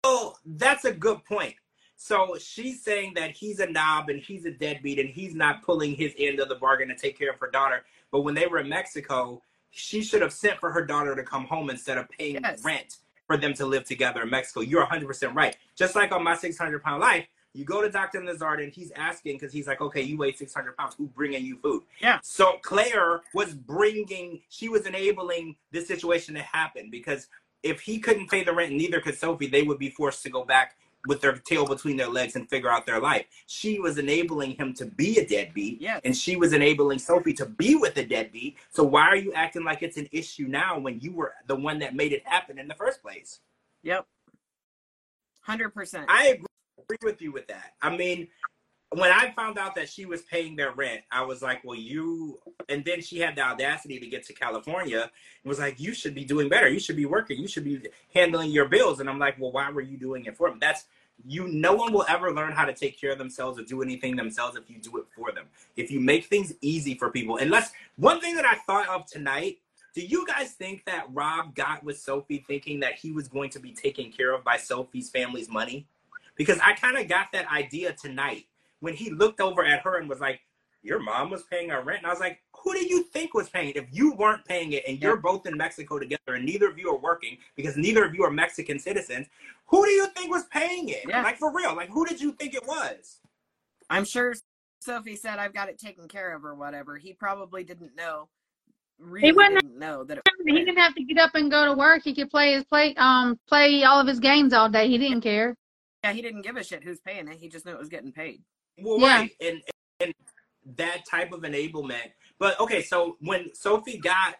Speaker 1: well, that's a good point. So she's saying that he's a knob and he's a deadbeat and he's not pulling his end of the bargain to take care of her daughter. But when they were in Mexico, she should have sent for her daughter to come home instead of paying
Speaker 2: Yes.
Speaker 1: rent for them to live together in Mexico. You're 100% right. Just like on my 600 pound life, you go to Dr. Nazard and he's asking because he's like, okay, you weigh 600 pounds. Who bringing you food?
Speaker 2: Yeah.
Speaker 1: So Claire was bringing, she was enabling this situation to happen because if he couldn't pay the rent, neither could Sophie, they would be forced to go back with their tail between their legs and figure out their life. She was enabling him to be a deadbeat,
Speaker 2: Yes.
Speaker 1: and she was enabling Sophie to be with a deadbeat. So why are you acting like it's an issue now when you were the one that made it happen in the first place?
Speaker 2: Yep. Hundred percent.
Speaker 1: I agree with you with that. I mean, when I found out that she was paying their rent, I was like, well, you, and then she had the audacity to get to California and was like, you should be doing better. You should be working. You should be handling your bills. And I'm like, well, why were you doing it for them? That's, you, no one will ever learn how to take care of themselves or do anything themselves if you do it for them. If you make things easy for people, unless one thing that I thought of tonight, do you guys think that Rob got with Sophie thinking that he was going to be taken care of by Sophie's family's money? Because I kind of got that idea tonight when he looked over at her and was like, Your mom was paying our rent. And I was like, Who do you think was paying it? If you weren't paying it and you're both in Mexico together and neither of you are working because neither of you are Mexican citizens, who do you think was paying it?
Speaker 2: Yeah.
Speaker 1: Like for real. Like who did you think it was?
Speaker 2: I'm sure Sophie said, "I've got it taken care of" or whatever, he probably didn't know. Really
Speaker 3: He wouldn't
Speaker 2: didn't know that. It,
Speaker 3: He didn't have to get up and go to work. He could play his play um play all of his games all day. He didn't care.
Speaker 2: Yeah, he didn't give a shit who's paying it. He just knew it was getting paid.
Speaker 1: Well,
Speaker 3: Yeah.
Speaker 1: right, and and that type of enablement. But okay, so when Sophie got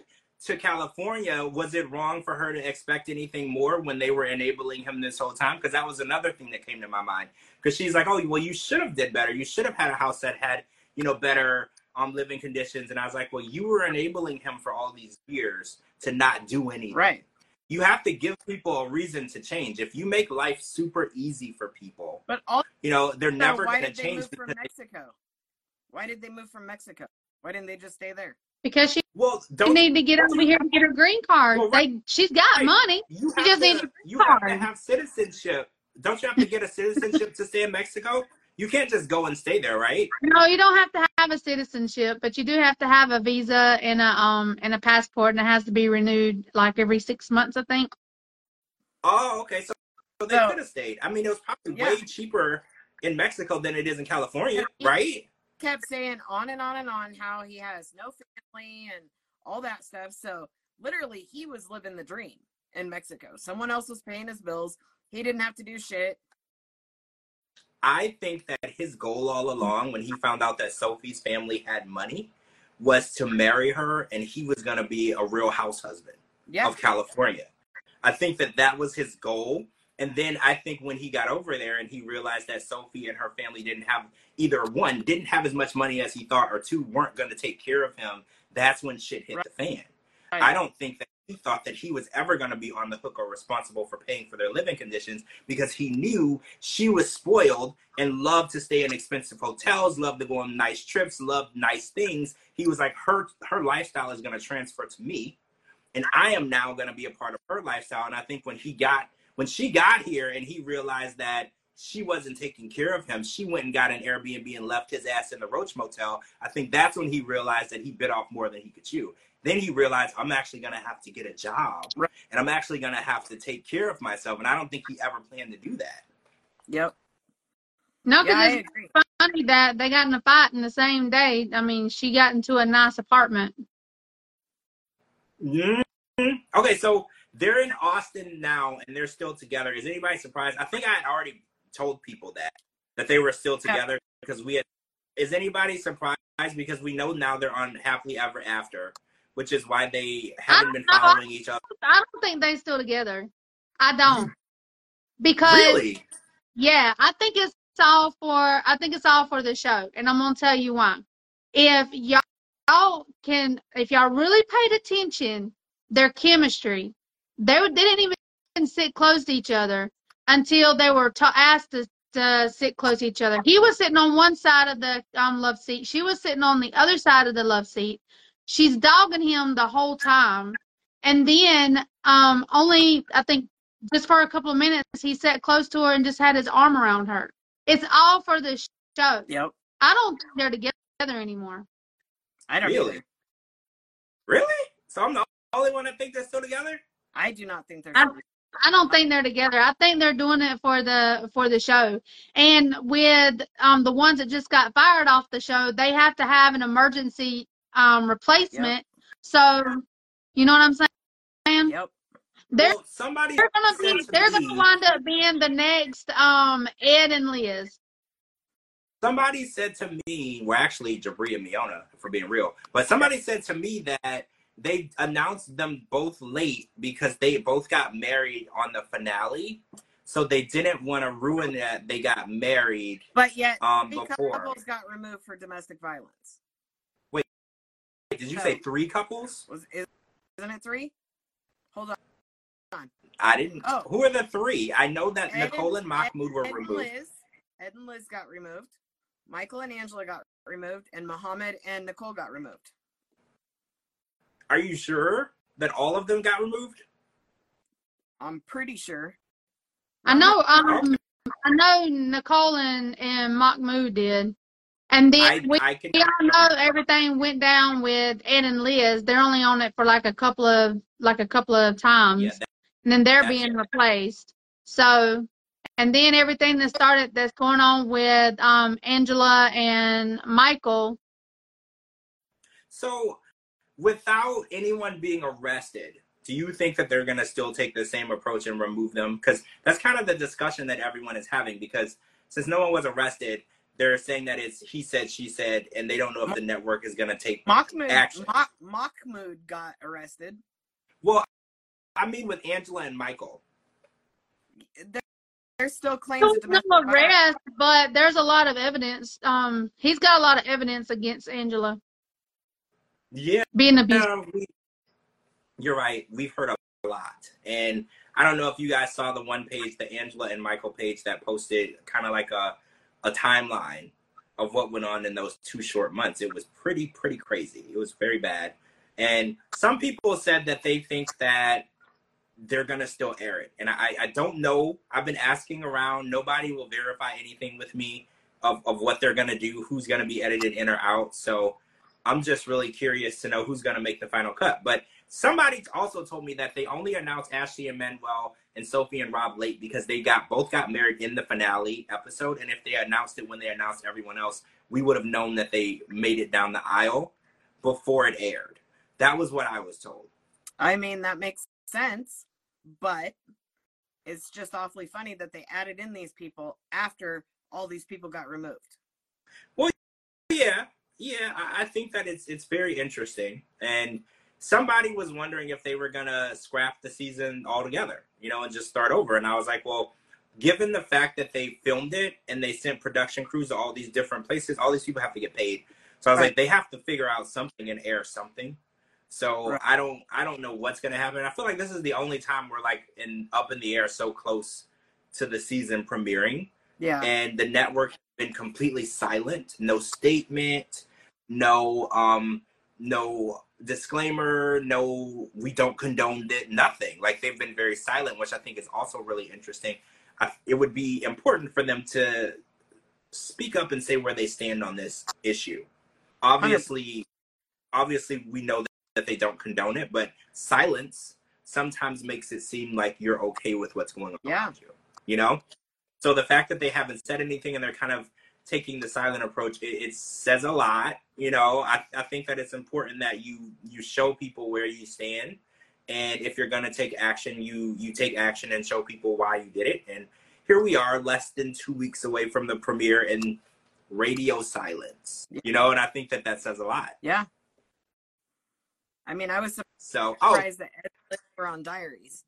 Speaker 1: to California, was it wrong for her to expect anything more when they were enabling him this whole time? Because that was another thing that came to my mind. Because she's like, "Oh, well, you should have did better. You should have had a house that had you know better um living conditions." And I was like, "Well, you were enabling him for all these years to not do anything."
Speaker 2: Right.
Speaker 1: You have to give people a reason to change. If you make life super easy for people,
Speaker 2: But also,
Speaker 1: you know they're never going to
Speaker 2: did they
Speaker 1: change
Speaker 2: move from
Speaker 1: because
Speaker 2: Mexico? Why did they move from Mexico? Why didn't they just stay there?
Speaker 3: Because she
Speaker 1: well, don't
Speaker 3: need to get over here to get her green card.
Speaker 1: Well,
Speaker 3: They she's got
Speaker 1: right.
Speaker 3: money.
Speaker 1: You
Speaker 3: You
Speaker 1: have,
Speaker 3: just
Speaker 1: to,
Speaker 3: need a
Speaker 1: you have to have citizenship. Don't you have to get a citizenship to stay in Mexico? You can't just go and stay there, right?
Speaker 3: No, you don't have to have a citizenship, but you do have to have a visa and a um and a passport, and it has to be renewed like every six months, I think.
Speaker 1: Oh, okay. So, so they
Speaker 2: So-
Speaker 1: could have stayed. I mean, it was probably
Speaker 2: Yeah.
Speaker 1: way cheaper in Mexico than it is in California,
Speaker 2: Yeah.
Speaker 1: right?
Speaker 2: Kept saying on and on and on how he has no family and all that stuff. So literally, he was living the dream in Mexico. Someone else was paying his bills. He didn't have to do shit.
Speaker 1: I think that his goal all along, when he found out that Sophie's family had money, was to marry her, and he was going to be a real house husband.
Speaker 2: Yeah.
Speaker 1: of California. I think that that was his goal. And then I think when he got over there and he realized that Sophie and her family didn't have either one, didn't have as much money as he thought, or two, weren't going to take care of him, that's when shit hit
Speaker 2: Right.
Speaker 1: the fan.
Speaker 2: Right.
Speaker 1: I don't think that thought that he was ever going to be on the hook or responsible for paying for their living conditions because he knew she was spoiled and loved to stay in expensive hotels, loved to go on nice trips, loved nice things. He was like, her her lifestyle is going to transfer to me, and I am now going to be a part of her lifestyle. And I think when he got when she got here and he realized that she wasn't taking care of him, she went and got an Airbnb and left his ass in the Roach Motel. I think that's when he realized that he bit off more than he could chew. Then he realized I'm actually going to have to get a job
Speaker 2: Right.
Speaker 1: and I'm actually going to have to take care of myself. And I don't think he ever planned to do that.
Speaker 2: Yep.
Speaker 3: No,
Speaker 2: Yeah, I
Speaker 3: because
Speaker 2: agree.
Speaker 3: it's funny that they got in a fight in the same day. I mean, she got into a nice apartment.
Speaker 1: Mhm. Okay, so they're in Austin now and they're still together. Is anybody surprised? I think I had already told people that that they were still
Speaker 2: Yeah.
Speaker 1: together because we had. Is anybody surprised because we know now they're on happily ever after, which is why they haven't been following each other.
Speaker 3: I don't think they're still together. I don't. Because
Speaker 1: Really?
Speaker 3: yeah, I think it's all for I think it's all for the show. And I'm gonna tell you why. If y'all can if y'all really paid attention, their chemistry, they they didn't even sit close to each other until they were ta asked to, to sit close to each other. He was sitting on one side of the um, love seat. She was sitting on the other side of the love seat. She's dogging him the whole time. And then um, only I think just for a couple of minutes he sat close to her and just had his arm around her. It's all for the show.
Speaker 2: Yep.
Speaker 3: I don't think they're together anymore.
Speaker 2: I don't
Speaker 1: Really?
Speaker 2: either.
Speaker 1: Really? So I'm the only one that think they're still together?
Speaker 2: I do not think they're.
Speaker 3: I- I don't think they're together. I think they're doing it for the for the show. And with um the ones that just got fired off the show, they have to have an emergency um replacement. So you know what I'm saying?
Speaker 2: Yep.
Speaker 3: They're
Speaker 1: well, somebody
Speaker 3: they're gonna
Speaker 1: said
Speaker 3: be
Speaker 1: to
Speaker 3: they're
Speaker 1: me-
Speaker 3: gonna wind up being the next um Ed and Liz.
Speaker 1: somebody said to me, well, actually, Jibri and Miona, for being real, but somebody said to me that they announced them both late because they both got married on the finale. So they didn't want to ruin that they got married
Speaker 2: But yet,
Speaker 1: um
Speaker 2: three
Speaker 1: before.
Speaker 2: couples got removed for domestic violence.
Speaker 1: Did you say three couples?
Speaker 2: Was is, isn't it three? Hold on.
Speaker 1: I didn't.
Speaker 2: Oh.
Speaker 1: Who are the three? I know that
Speaker 2: Ed
Speaker 1: Nicole
Speaker 2: and-
Speaker 1: and Mahmoud were
Speaker 2: Ed and
Speaker 1: removed.
Speaker 2: Liz. Ed and Liz got removed. Michael and Angela got removed, and Muhammad and Nicole got removed.
Speaker 1: Are you sure that all of them got removed?
Speaker 2: I'm pretty sure.
Speaker 3: I know um I know Nicole and, and Mahmoud did. And then
Speaker 1: I,
Speaker 3: we
Speaker 1: I can.
Speaker 3: we all know everything went down with Ed and Liz. They're only on it for like a couple of like a couple of times,
Speaker 1: Yeah, that-
Speaker 3: and then they're being
Speaker 1: it.
Speaker 3: replaced. So, and then everything that started that's going on with um Angela and Michael.
Speaker 1: So, without anyone being arrested, do you think that they're going to still take the same approach and remove them? Because that's kind of the discussion that everyone is having. Because since no one was arrested, they're saying that it's he said, she said, and they don't know if the network is going to take
Speaker 2: Mahmoud,
Speaker 1: action.
Speaker 2: Ma- Mahmoud got arrested.
Speaker 1: Well, I mean, with Angela and Michael.
Speaker 2: There, there's still claims of
Speaker 3: No
Speaker 2: domestic violence.
Speaker 3: arrest, but there's a lot of evidence. Um, he's got a lot of evidence against Angela
Speaker 1: Yeah,
Speaker 3: being abused.
Speaker 1: we, you're right. We've heard a lot. And I don't know if you guys saw the one page, the Angela and Michael page that posted kind of like a, a timeline of what went on in those two short months. It was pretty, pretty crazy. It was very bad. And some people said that they think that they're going to still air it. And I, I don't know. I've been asking around. Nobody will verify anything with me of, of what they're going to do, who's going to be edited in or out. So I'm just really curious to know who's going to make the final cut. But somebody also told me that they only announced Ashley and Manuel and Sophie and Rob late because they got both got married in the finale episode. And if they announced it when they announced everyone else, we would have known that they made it down the aisle before it aired. That was what I was told.
Speaker 2: I mean, that makes sense, but it's just awfully funny that they added in these people after all these people got removed.
Speaker 1: Well, yeah, yeah, I, I think that it's it's very interesting. And somebody was wondering if they were gonna scrap the season altogether, you know, and just start over. And I was like, well, given the fact that they filmed it and they sent production crews to all these different places, all these people have to get paid. So I was
Speaker 2: Right.
Speaker 1: like, they have to figure out something and air something. So
Speaker 2: Right.
Speaker 1: I don't I don't know what's gonna happen. I feel like this is the only time we're like in up in the air so close to the season premiering
Speaker 2: Yeah.
Speaker 1: and the network has been completely silent no statement no um no disclaimer no we don't condone it nothing. Like they've been very silent which i think is also really interesting. I, it would be important for them to speak up and say where they stand on this issue. Obviously obviously we know that, that they don't condone it but silence sometimes makes it seem like you're okay with what's going on
Speaker 2: Yeah.
Speaker 1: around you you know? So the fact that they haven't said anything and they're kind of taking the silent approach, it, it says a lot. You know, I, I think that it's important that you you show people where you stand, and if you're gonna take action, you you take action and show people why you did it. And here we are, less than two weeks away from the premiere, and radio silence. You know, and I think that that says a lot.
Speaker 2: Yeah. I mean, I was
Speaker 1: So, oh,
Speaker 2: surprised that Ed were on Diaries.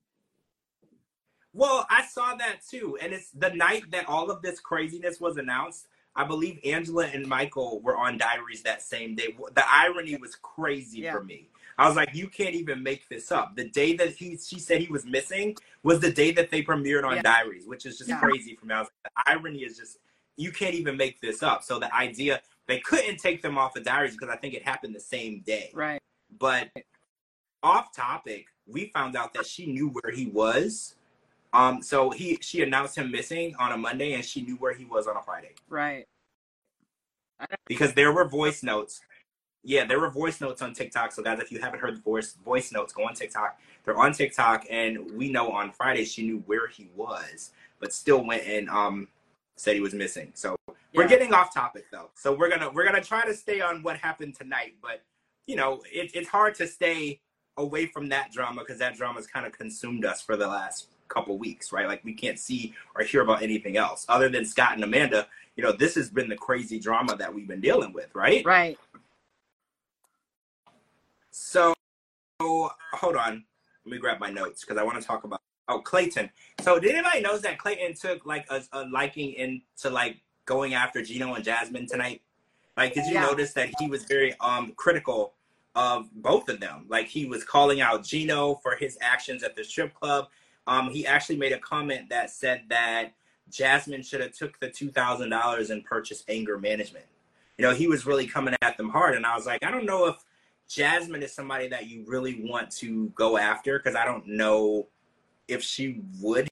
Speaker 1: Well, I saw that too. And it's the night that all of this craziness was announced. I believe Angela and Michael were on Diaries that same day. The irony was crazy
Speaker 2: Yeah.
Speaker 1: for me. I was like, you can't even make this up. The day that he she said he was missing was the day that they premiered on
Speaker 2: Yeah.
Speaker 1: Diaries, which is just
Speaker 2: Yeah.
Speaker 1: crazy for me. I was like, the irony is just you can't even make this up. So the idea they couldn't take them off of Diaries because I think it happened the same day.
Speaker 2: Right.
Speaker 1: But off topic, we found out that she knew where he was. Um, so he she announced him missing on a Monday, and she knew where he was on a Friday
Speaker 2: Right.
Speaker 1: because there were voice notes. Yeah, there were voice notes on TikTok. So guys, if you haven't heard the voice voice notes, go on TikTok. They're on TikTok, and we know on Friday she knew where he was, but still went and um said he was missing. So we're getting off topic though. So we're gonna we're gonna try to stay on what happened tonight, but you know it, it's hard to stay away from that drama because that drama's kind of consumed us for the last couple weeks, right? Like we can't see or hear about anything else other than Scott and Amanda. You know, this has been the crazy drama that we've been dealing with, right?
Speaker 2: Right.
Speaker 1: So, hold on. Let me grab my notes because I want to talk about. Oh, Clayton. So, did anybody knows that Clayton took like a, a liking into like going after Gino and Jasmine tonight? Like, did you
Speaker 2: Yeah.
Speaker 1: notice that he was very um critical of both of them? Like, he was calling out Gino for his actions at the strip club. Um, he actually made a comment that said that Jasmine should have took the two thousand dollars and purchased anger management. You know, he was really coming at them hard, and I was like, I don't know if Jasmine is somebody that you really want to go after because I don't know if she would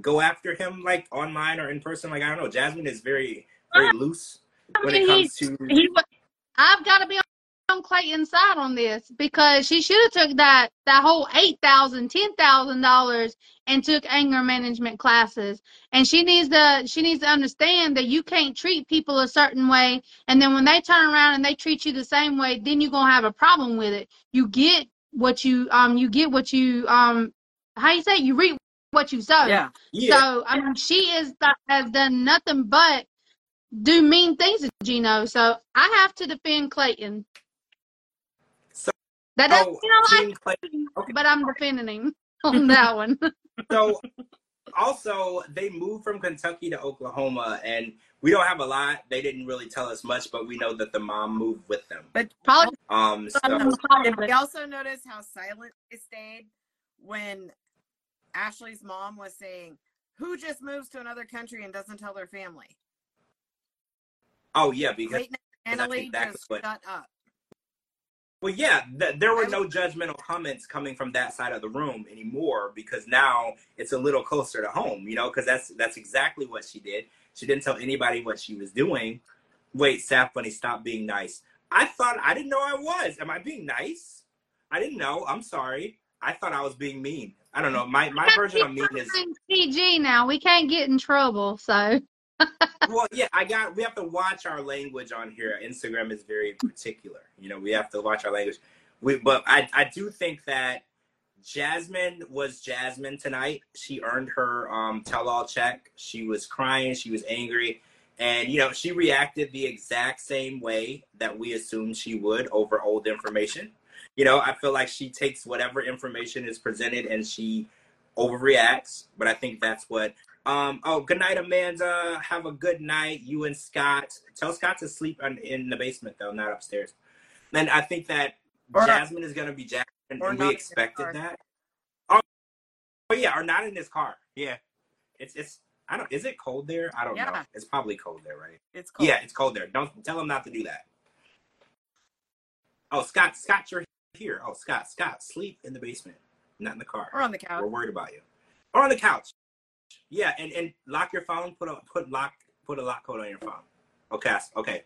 Speaker 1: go after him like online or in person. Like I don't know. Jasmine is very very loose
Speaker 3: I
Speaker 1: when
Speaker 3: mean,
Speaker 1: it
Speaker 3: he,
Speaker 1: comes to
Speaker 3: he I've got to be on Clayton's side on this because she should have took that that whole eight thousand, ten thousand dollars and took anger management classes. And she needs to she needs to understand that you can't treat people a certain way and then when they turn around and they treat you the same way, then you're gonna have a problem with it. You get what you um you get what you um how you say it? you reap what you sow.
Speaker 2: Yeah.
Speaker 1: Yeah.
Speaker 3: So I mean, she is has done nothing but do mean things to Gino. So I have to defend Clayton.
Speaker 1: So-
Speaker 3: that doesn't
Speaker 1: Oh,
Speaker 3: mean I like him,
Speaker 1: okay.
Speaker 3: but I'm defending him (laughs) on that one.
Speaker 1: So also they moved from Kentucky to Oklahoma and we don't have a lot. They didn't really tell us much, but we know that the mom moved with them.
Speaker 2: But
Speaker 3: Probably
Speaker 1: Um so
Speaker 2: we also noticed how silent they stayed when Ashley's mom was saying, "Who just moves to another country and doesn't tell their family?"
Speaker 1: oh yeah, because
Speaker 2: Clayton and
Speaker 1: that's
Speaker 2: Anali
Speaker 1: exactly
Speaker 2: just
Speaker 1: what-
Speaker 2: shut up.
Speaker 1: Well, yeah, th- there were no judgmental comments coming from that side of the room anymore because now it's a little closer to home, you know, because that's that's exactly what she did. She didn't tell anybody what she was doing. Wait, Saf Bunny, stop being nice. I thought I didn't know I was. Am I being nice? I didn't know. I'm sorry. I thought I was being mean. I don't know. My my version of mean is
Speaker 3: PG now. We can't get in trouble. So (laughs)
Speaker 1: well, yeah, I got. We have to watch our language on here. Instagram is very particular. You know, we have to watch our language. We, but I, I do think that Jasmine was Jasmine tonight. She earned her um, tell-all check. She was crying. She was angry, and you know, she reacted the exact same way that we assumed she would over old information. You know, I feel like she takes whatever information is presented and she overreacts. But I think that's what um, oh, good night, Amanda. Have a good night. You and Scott. Tell Scott to sleep in, in the basement, though, not upstairs. And I think that
Speaker 2: Or-
Speaker 1: Jasmine is going to be Jasmine, and we expected that. Oh, oh, yeah, or not in his car. Yeah, it's it's. I don't. Is it cold there? I don't know. It's probably cold there, right?
Speaker 2: It's cold.
Speaker 1: Yeah, it's cold there. Don't tell him not to do that. Oh, Scott, Scott, you're here. Oh, Scott, Scott, sleep in the basement, not in the car.
Speaker 2: Or on the couch.
Speaker 1: We're worried about you. Or on the couch. Yeah, and, and lock your phone. Put a put lock put a lock code on your phone. Okay, okay.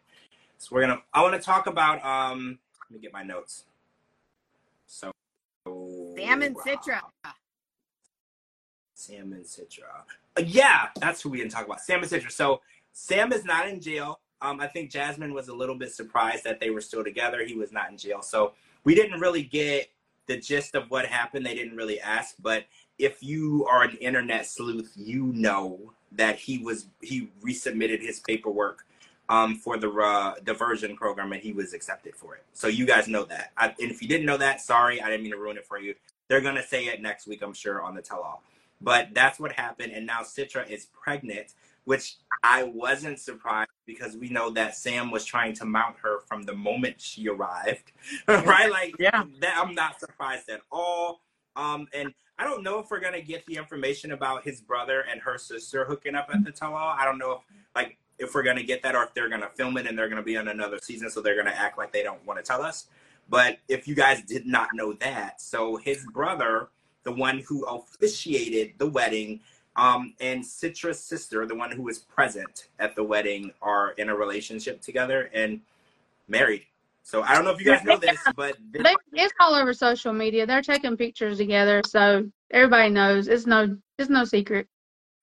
Speaker 1: So we're gonna. I want to talk about. Um, let me get my notes. So.
Speaker 2: Sam and
Speaker 1: uh,
Speaker 2: Citra.
Speaker 1: Sam and Citra. Uh, yeah, that's who we didn't talk about. Sam and Citra. So Sam is not in jail. Um, I think Jasmine was a little bit surprised that they were still together. He was not in jail. So we didn't really get the gist of what happened. They didn't really ask. But if you are an internet sleuth, you know that he was he resubmitted his paperwork um, for the uh, diversion program and he was accepted for it. So you guys know that. I, and if you didn't know that, sorry, I didn't mean to ruin it for you. They're gonna say it next week, I'm sure, on the tell-all. But that's what happened, and now Citra is pregnant, which I wasn't surprised because we know that Sam was trying to mount her from the moment she arrived, (laughs) right? Like,
Speaker 2: Yeah.
Speaker 1: that I'm not surprised at all. Um, and I don't know if we're gonna get the information about his brother and her sister hooking up at the tell-all. I don't know if like if we're gonna get that or if they're gonna film it and they're gonna be on another season, so they're gonna act like they don't want to tell us. But if you guys did not know that, so his brother, the one who officiated the wedding, um, and Citra's sister, the one who was present at the wedding, are in a relationship together and married. So I don't know if you guys know this, but (laughs) this,
Speaker 3: they, it's all over social media. They're taking pictures together, so everybody knows. It's no it's no secret.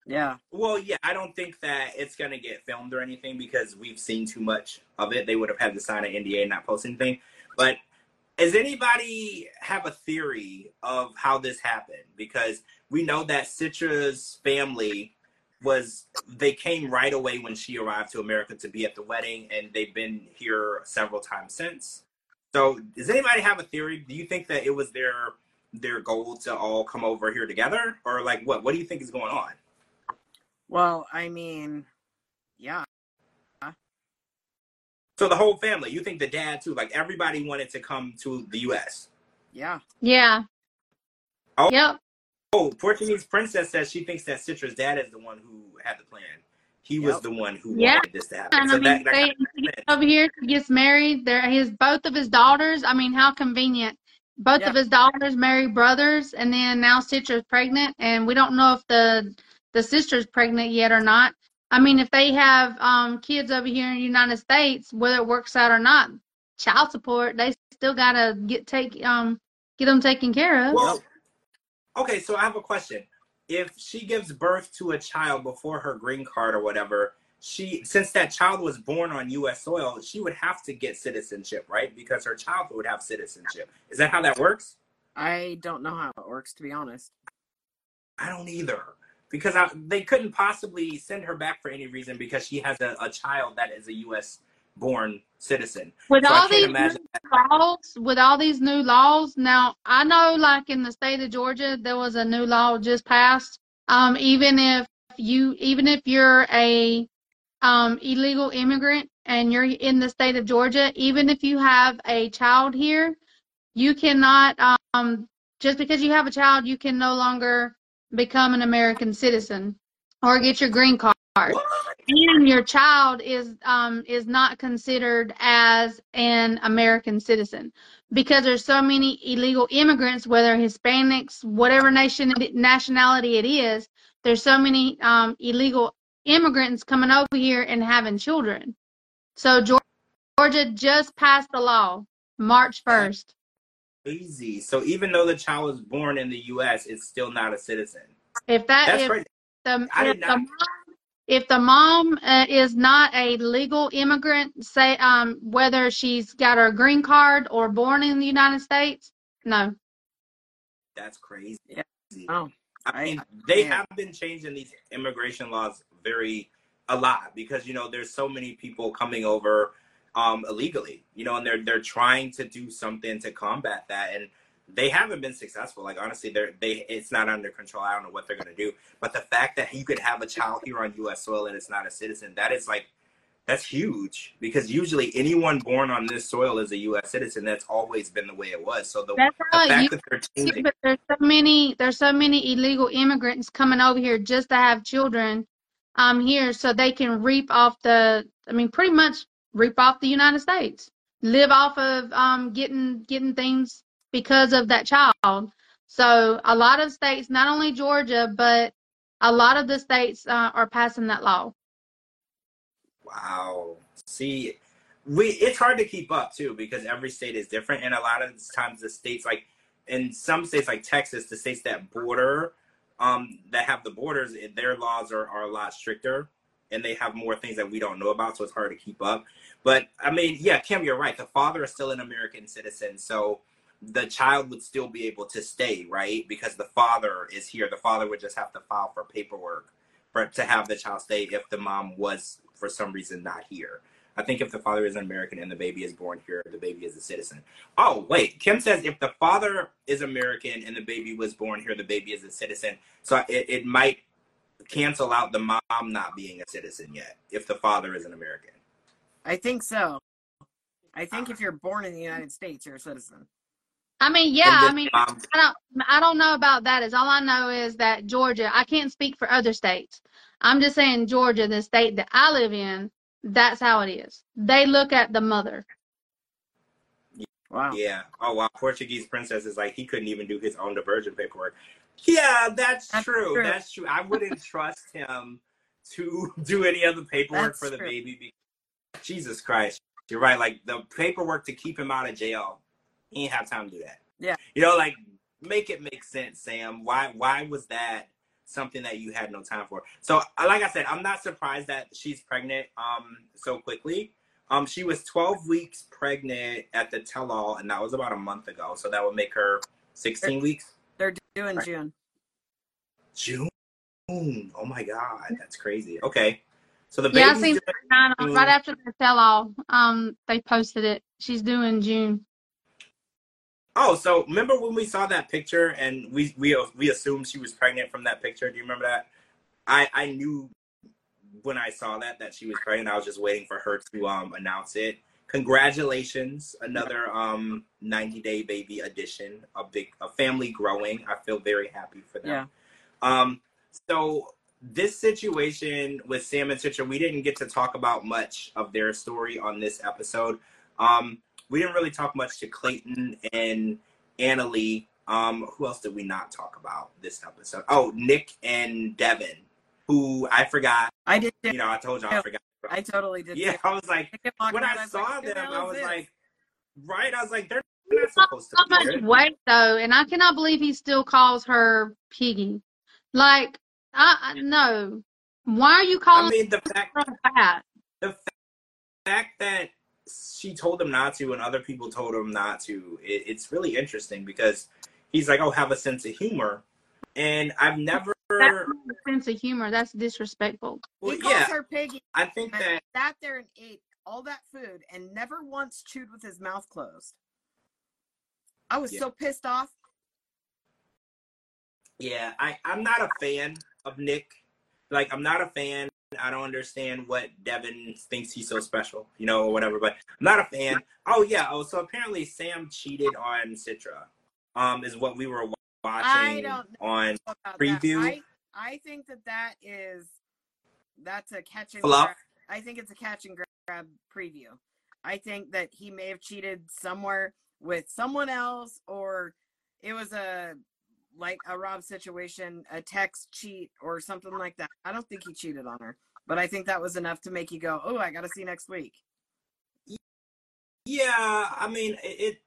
Speaker 2: Yeah.
Speaker 1: well, yeah, I don't think that it's gonna get filmed or anything because we've seen too much of it. They would have had to sign an NDA and not post anything. But does anybody have a theory of how this happened? Because we know that Citra's family was they came right away when she arrived to America to be at the wedding, and they've been here several times since. So, does anybody have a theory? Do you think that it was their their goal to all come over here together, or like what? What do you think is going on?
Speaker 2: Well, I mean, yeah.
Speaker 1: So the whole family, you think the dad too, like everybody wanted to come to the U.S.
Speaker 2: Yeah.
Speaker 3: Yeah.
Speaker 1: Oh.
Speaker 3: Yep.
Speaker 1: Oh, Portuguese princess says she thinks that Citra's dad is the one who had the plan. He was the one who
Speaker 3: Yeah.
Speaker 1: wanted this to happen.
Speaker 3: And
Speaker 1: So
Speaker 3: I mean,
Speaker 1: that, that
Speaker 3: they,
Speaker 1: kind of
Speaker 3: he
Speaker 1: makes
Speaker 3: gets
Speaker 1: sense.
Speaker 3: over here, he gets married. There, his both of his daughters. I mean, how convenient. Both
Speaker 2: Yeah.
Speaker 3: of his daughters marry brothers, and then now Citra's pregnant, and we don't know if the the sister's pregnant yet or not. I mean, if they have um kids over here in the United States, whether it works out or not, child support. They still gotta get take um get them taken care of.
Speaker 1: Well, okay, so I have a question. If she gives birth to a child before her green card or whatever, she since that child was born on U.S. soil, she would have to get citizenship, right? Because her child would have citizenship. Is that how that works?
Speaker 2: I don't know how it works, to be honest.
Speaker 1: I don't either. Because I, they couldn't possibly send her back for any reason because she has a, a child that is a U.S. born citizen.
Speaker 3: with
Speaker 1: So
Speaker 3: all these
Speaker 1: imagine
Speaker 3: new laws, with all these new laws, now I know, like in the state of Georgia, there was a new law just passed. Um, even if you, even if you're a um, illegal immigrant and you're in the state of Georgia, even if you have a child here, you cannot, um, just because you have a child, you can no longer become an American citizen or get your green card.
Speaker 1: What?
Speaker 3: And your child is um, is not considered as an American citizen because there's so many illegal immigrants, whether Hispanics, whatever nation nationality it is. There's so many um, illegal immigrants coming over here and having children. So Georgia just passed the law March 1st.
Speaker 1: Crazy. So even though the child was born in the U.S., it's still not a citizen.
Speaker 3: If that
Speaker 1: That's
Speaker 3: if
Speaker 1: crazy.
Speaker 3: the, if the mom, if the mom uh, is not a legal immigrant, say um, whether she's got her green card or born in the United States, no.
Speaker 1: That's crazy.
Speaker 2: Yeah. Oh,
Speaker 1: I
Speaker 2: I-
Speaker 1: mean, they
Speaker 2: yeah.
Speaker 1: have been changing these immigration laws very a lot because you know there's so many people coming over um, illegally, you know, and they're they're trying to do something to combat that, and they haven't been successful. Like honestly, they're they it's not under control. I don't know what they're gonna do, but the fact that you could have a child here on U.S. soil and it's not a citizen, that is like that's huge because usually anyone born on this soil is a U.S. citizen. That's always been the way it was. So the, the fact
Speaker 3: used
Speaker 1: that they're changing,
Speaker 3: but there's so many there's so many illegal immigrants coming over here just to have children um here so they can reap off the I mean pretty much reap off the United States. Live off of um getting getting things because of that child. So a lot of states, not only Georgia, but a lot of the states uh, are passing that law.
Speaker 1: Wow. See, we it's hard to keep up too because every state is different, and a lot of times the states like in some states like Texas, the states that border, um, that have the borders, their laws are, are a lot stricter, and they have more things that we don't know about, so it's hard to keep up. But I mean, yeah, Kim, you're right. The father is still an American citizen, so the child would still be able to stay, right? Because the father is here. The father would just have to file for paperwork for to have the child stay if the mom was for some reason not here. I think if the father is an American and the baby is born here, the baby is a citizen. Oh, wait. Kim says if the father is American and the baby was born here, the baby is a citizen. So it, it might cancel out the mom not being a citizen yet if the father is an American.
Speaker 2: I think so. I think ah. if you're born in the United States, you're a citizen.
Speaker 3: I mean, yeah,
Speaker 1: And
Speaker 3: I mean,
Speaker 1: mom-
Speaker 3: I don't I don't know about that. Is all I know is that Georgia. I can't speak for other states. I'm just saying Georgia, the state that I live in, that's how it is. They look at the mother.
Speaker 2: Wow.
Speaker 1: Yeah. Oh wow. Portuguese princess is like he couldn't even do his own diversion paperwork. Yeah, that's,
Speaker 2: That's
Speaker 1: true.
Speaker 2: true.
Speaker 1: That's true. I wouldn't trust him to (laughs) do any of the paperwork
Speaker 2: That's
Speaker 1: for the
Speaker 2: true.
Speaker 1: baby. Be- Jesus Christ. You're right. Like the paperwork to keep him out of jail, he ain't have time to do that.
Speaker 2: Yeah.
Speaker 1: You know, like make it make sense, Sam. Why why was that something that you had no time for? So uh, like I said, I'm not surprised that she's pregnant um so quickly. Um, she was 12 weeks pregnant at the tell-all, and that was about a month ago. So that would make her 16 weeks.
Speaker 2: They're doing
Speaker 1: Right.
Speaker 2: June.
Speaker 1: June. Oh my God, that's crazy. Okay, so the
Speaker 3: Yeah, I
Speaker 1: baby's
Speaker 3: seen
Speaker 1: doing-
Speaker 3: right after the tell all. Um, they posted it. She's doing June.
Speaker 1: Oh, so remember when we saw that picture and we we we assumed she was pregnant from that picture? Do you remember that? I I knew when I saw that that she was pregnant. I was just waiting for her to um announce it. Congratulations, another um 90 day baby addition. A big a family growing. I feel very happy for them.
Speaker 2: Yeah.
Speaker 1: Um, so this situation with Sam and Citra, we didn't get to talk about much of their story on this episode. Um, we didn't really talk much to Clayton and Anali. Um, who else did we not talk about this episode? Oh, Nick and Devin, who I forgot.
Speaker 2: I did.
Speaker 1: You know, I told y'all I forgot.
Speaker 2: I totally did.
Speaker 1: Yeah. I was like,
Speaker 2: I
Speaker 1: when
Speaker 2: around,
Speaker 1: I saw
Speaker 2: like,
Speaker 1: them, I was
Speaker 2: this?"
Speaker 1: like, right? I was like, they're not supposed to
Speaker 3: so
Speaker 1: be
Speaker 3: much
Speaker 1: there.
Speaker 3: weight though, and I cannot believe he still calls her piggy. Like, I, I no. Why are you calling?
Speaker 1: I
Speaker 3: calling
Speaker 1: mean, the fact
Speaker 3: her fat?
Speaker 1: the fact that she told him not to and other people told him not to, it, it's really interesting because he's like, oh, have a sense of humor. And I've never,
Speaker 3: That's a sense of humor. That's disrespectful.
Speaker 1: well,
Speaker 2: he calls
Speaker 1: yeah,
Speaker 2: her piggy
Speaker 1: I think
Speaker 2: and
Speaker 1: that,
Speaker 2: sat there and ate all that food and never once chewed with his mouth closed. I was
Speaker 1: Yeah.
Speaker 2: so pissed off.
Speaker 1: yeah, I, I'm not a fan of Nick. Like, I'm not a fan. I don't understand what Devin thinks he's so special, you know, or whatever, but I'm not a fan. Oh, yeah. Oh, so apparently Sam cheated on Citra, um, is what we were wa- watching on Preview?
Speaker 2: I, I think that that is that's a catch and
Speaker 1: Fluff?
Speaker 2: grab. I think it's a catch and grab preview. I think that he may have cheated somewhere with someone else, or it was a like a Rob situation, a text cheat or something like that. I don't think he cheated on her, but I think that was enough to make you go, "Oh, I got to see next week."
Speaker 1: Yeah, I mean it, it.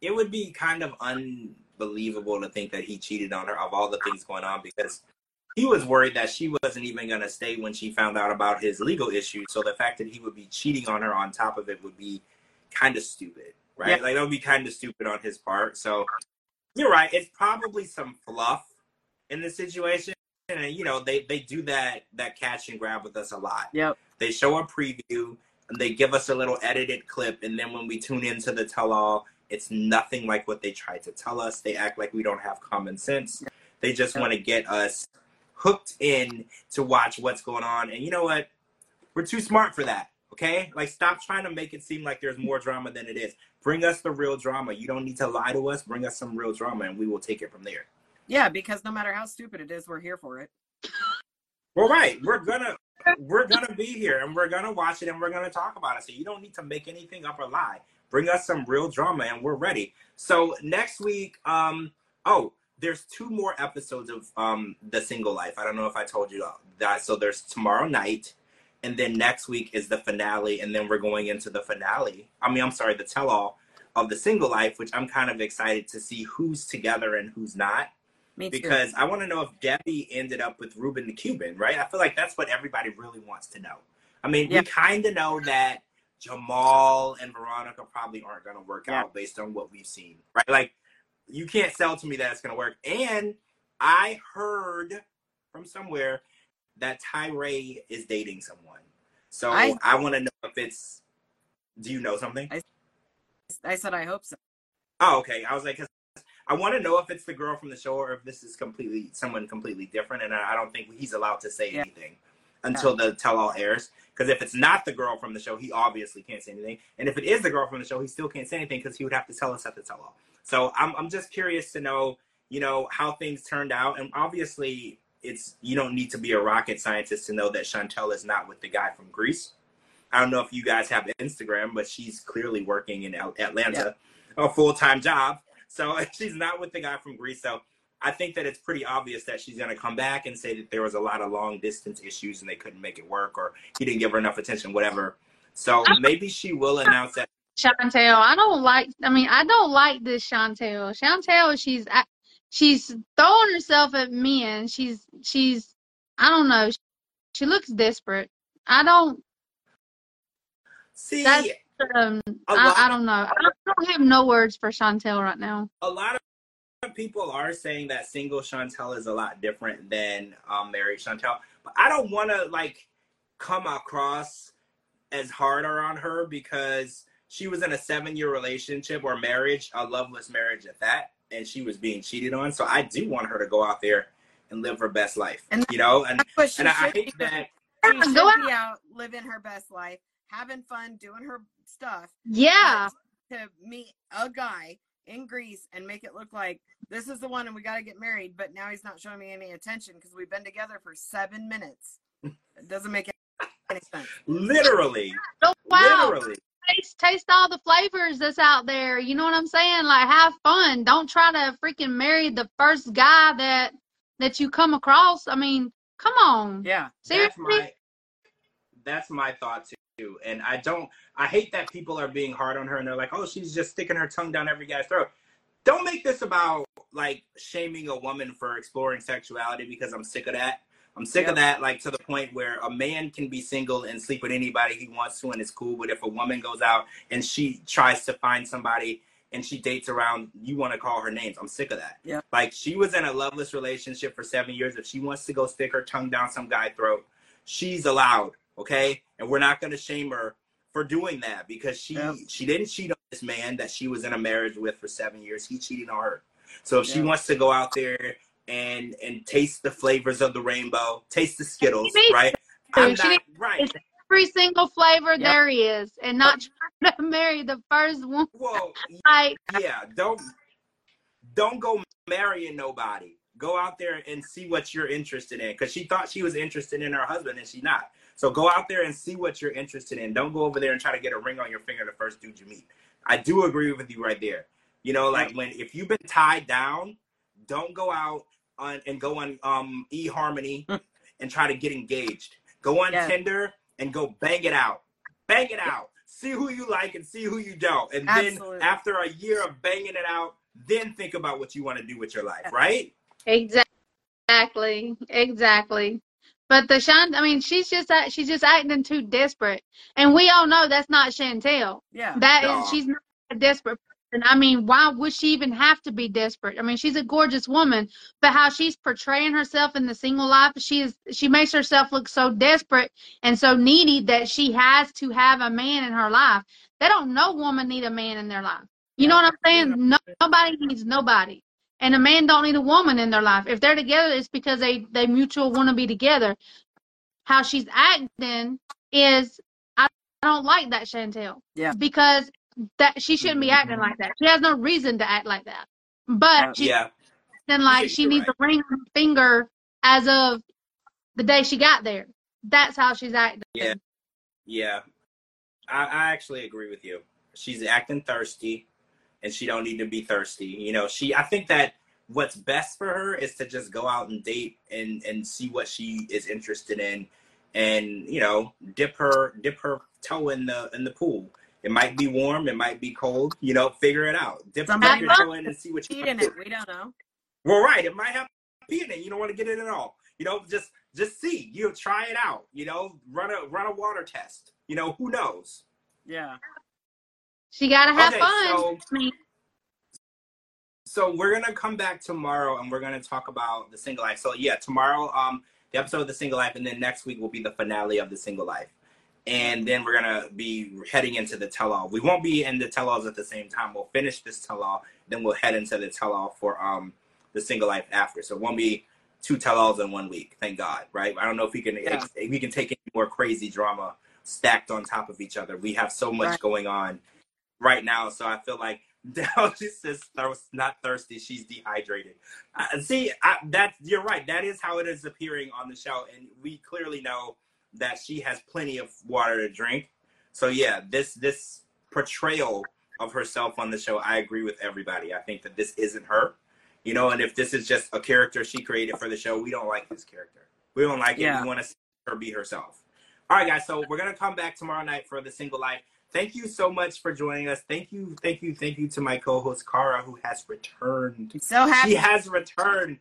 Speaker 1: It would be kind of unbelievable to think that he cheated on her of all the things going on because he was worried that she wasn't even going to stay when she found out about his legal issues. So the fact that he would be cheating on her on top of it would be kind of stupid, right?
Speaker 2: Yeah.
Speaker 1: Like that would be kind of stupid on his part. So you're right. It's probably some fluff in the situation, and you know they they do that that catch and grab with us a lot.
Speaker 2: Yep.
Speaker 1: they show a preview and they give us a little edited clip and then when we tune into the tell all it's nothing like what they tried to tell us. They act like we don't have common sense. They just want to get us hooked in to watch what's going on and you know what? We're too smart for that okay? Like stop trying to make it seem like there's more drama than it is bring us the real drama you don't need to lie to us bring us some real drama and we will take it from there
Speaker 2: Yeah, because no matter how stupid it is, we're here for it.
Speaker 1: Well, right. We're gonna we're gonna be here and we're gonna watch it and we're gonna talk about it. So you don't need to make anything up or lie. Bring us some real drama and we're ready. So next week, um, oh, there's two more episodes of um the single life. I don't know if I told you that. So there's tomorrow night, and then next week is the finale, and then we're going into the finale. I mean, I'm sorry, the tell all of the single life, which I'm kind of excited to see who's together and who's not
Speaker 2: Me too.
Speaker 1: because I want to know if Debbie ended up with Ruben the Cuban, right? I feel like that's what everybody really wants to know. I mean,
Speaker 2: Yeah.
Speaker 1: we kind of know that Jamal and Veronica probably aren't going to work
Speaker 2: Yeah.
Speaker 1: out based on what we've seen, right? Like, you can't sell to me that it's going to work. And I heard from somewhere that Tyray is dating someone. So I,
Speaker 2: I-
Speaker 1: want to know if it's. Do you know something?
Speaker 2: I- I said I hope so.
Speaker 1: Oh, okay. I was like, 'cause I want to know if it's the girl from the show or if this is completely someone completely different. And I I don't think he's allowed to say
Speaker 2: Yeah.
Speaker 1: anything until the tell all airs. Because if it's not the girl from the show, he obviously can't say anything. And if it is the girl from the show, he still can't say anything because he would have to tell us at the tell all. So I'm, I'm just curious to know, you know, how things turned out. And obviously, it's you don't need to be a rocket scientist to know that Chantel is not with the guy from Greece. I don't know if you guys have Instagram, but she's clearly working in Al- Atlanta, a full time job. So (laughs) she's not with the guy from Greece. So I think that it's pretty obvious that she's going to come back and say that there was a lot of long distance issues and they couldn't make it work or he didn't give her enough attention, whatever. So maybe she will announce that.
Speaker 3: Chantel, I don't like. I mean, I don't like this Chantel. Chantel, she's I- she's throwing herself at men. She's she's I don't know. She looks desperate. I don't.
Speaker 1: See,
Speaker 3: That's um. I, I don't know. I don't have no words for Chantel right now.
Speaker 1: a lot of people are saying that single Chantel is a lot different than um, married Chantel, but I don't want to like come across as harder on her because she was in a seven year relationship or marriage, a loveless marriage at that, and she was being cheated on. So I do want her to go out there and live her best life,
Speaker 2: And
Speaker 1: you know. And
Speaker 2: That's what she
Speaker 1: and I, I hate
Speaker 2: be.
Speaker 1: that.
Speaker 2: She should
Speaker 3: Go
Speaker 2: be out living her best life, having fun, doing her stuff.
Speaker 3: Yeah.
Speaker 2: To meet a guy in Greece and make it look like this is the one and we got to get married, but now he's not showing me any attention because we've been together for seven minutes. It doesn't make any sense. (laughs)
Speaker 1: Literally,
Speaker 3: Oh, wow.
Speaker 1: literally.
Speaker 3: Taste, taste all the flavors that's out there. You know what I'm saying? Like, have fun. Don't try to freaking marry the first guy that that you come across. I mean, come on.
Speaker 2: Yeah.
Speaker 1: That's
Speaker 3: Seriously?
Speaker 1: my that's my thought too. And I don't, I hate that people are being hard on her and they're like, oh, she's just sticking her tongue down every guy's throat. Don't make this about like shaming a woman for exploring sexuality because I'm sick of that. I'm sick
Speaker 2: Yep.
Speaker 1: of that, like to the point where a man can be single and sleep with anybody he wants to and it's cool. But if a woman goes out and she tries to find somebody and she dates around, you want to call her names. I'm sick of that.
Speaker 2: Yeah.
Speaker 1: Like she was in a loveless relationship for seven years. If she wants to go stick her tongue down some guy's throat, she's allowed, okay? And we're not gonna shame her for doing that because she
Speaker 2: Yep.
Speaker 1: she didn't cheat on this man that she was in a marriage with for seven years. He cheated on her. So if she wants to go out there and and taste the flavors of the rainbow, taste the Skittles,
Speaker 3: She
Speaker 1: right? I'm
Speaker 3: She
Speaker 1: not right.
Speaker 3: Every single flavor
Speaker 2: Yep.
Speaker 3: there is, and not trying to (laughs) marry the first one.
Speaker 1: Well, (laughs)
Speaker 3: Like,
Speaker 1: yeah, don't don't go marrying nobody. Go out there and see what you're interested in. Because she thought she was interested in her husband and she's not. So go out there and see what you're interested in. Don't go over there and try to get a ring on your finger the first dude you meet. I do agree with you right there. You know, like when if you've been tied down, don't go out on and go on um eHarmony (laughs) and try to get engaged. Go on
Speaker 2: Yeah.
Speaker 1: Tinder and go bang it out. Bang it out. See who you like and see who you don't. And
Speaker 2: Absolutely.
Speaker 1: then after a year of banging it out, then think about what you want to do with your life, right?
Speaker 3: exactly, exactly. But the Shant, I mean, she's just act- she's just acting too desperate, and we all know that's not Chantel.
Speaker 2: Yeah.
Speaker 3: That is,
Speaker 1: No.
Speaker 3: she's not a desperate person. I mean, why would she even have to be desperate? I mean, she's a gorgeous woman, but how she's portraying herself in the single life, she is she makes herself look so desperate and so needy that she has to have a man in her life. They don't no woman need a man in their life. You know what I'm saying? No, nobody needs nobody. And a man don't need a woman in their life. If they're together, it's because they they mutual want to be together. How she's acting is I don't like that Chantel.
Speaker 2: Yeah.
Speaker 3: Because that she shouldn't be acting like that. She has no reason to act like that. But uh, she's
Speaker 1: Yeah.
Speaker 3: acting like she needs
Speaker 1: right.
Speaker 3: a ring on her finger as of the day she got there. That's how she's acting.
Speaker 1: Yeah. Yeah. I, I actually agree with you. She's acting thirsty and she don't need to be thirsty. You know, she I think that what's best for her is to just go out and date and and see what she is interested in and, you know, dip her dip her toe in the in the pool. It might be warm, it might be cold, you know, figure it out. Dip, dip your toe in and see what you
Speaker 2: Cheat in it. We don't know.
Speaker 1: well, right. It might have pee in it. You don't want to get it at all. You know, just just see. You know, try it out. You know, run a run a water test. You know, who knows?
Speaker 2: Yeah.
Speaker 3: She gotta have
Speaker 1: Okay,
Speaker 3: fun.
Speaker 1: so- So we're gonna come back tomorrow and we're gonna talk about the single life. So yeah, tomorrow, um, the episode of the single life, and then next week will be the finale of the single life. And then we're gonna be heading into the tell all. We won't be in the tell alls at the same time. We'll finish this tell all, then we'll head into the tell all for um the single life after. So it won't be two tell alls in one week. Thank God, right? I don't know if we can
Speaker 2: Yeah.
Speaker 1: if we can take any more crazy drama stacked on top of each other. We have so much
Speaker 2: Right.
Speaker 1: going on right now, so I feel like (laughs) Dell just says not thirsty. She's dehydrated. Uh, see, I, that you're right. That is how it is appearing on the show, and we clearly know that she has plenty of water to drink. So yeah, this this portrayal of herself on the show, I agree with everybody. I think that this isn't her, you know. And if this is just a character she created for the show, we don't like this character. We don't like it. We want to see her be herself. All right, guys. So we're gonna come back tomorrow night for the single life. Thank you so much for joining us. Thank you, thank you, thank you to my co-host Kara, who has returned.
Speaker 2: So happy.
Speaker 1: She has returned.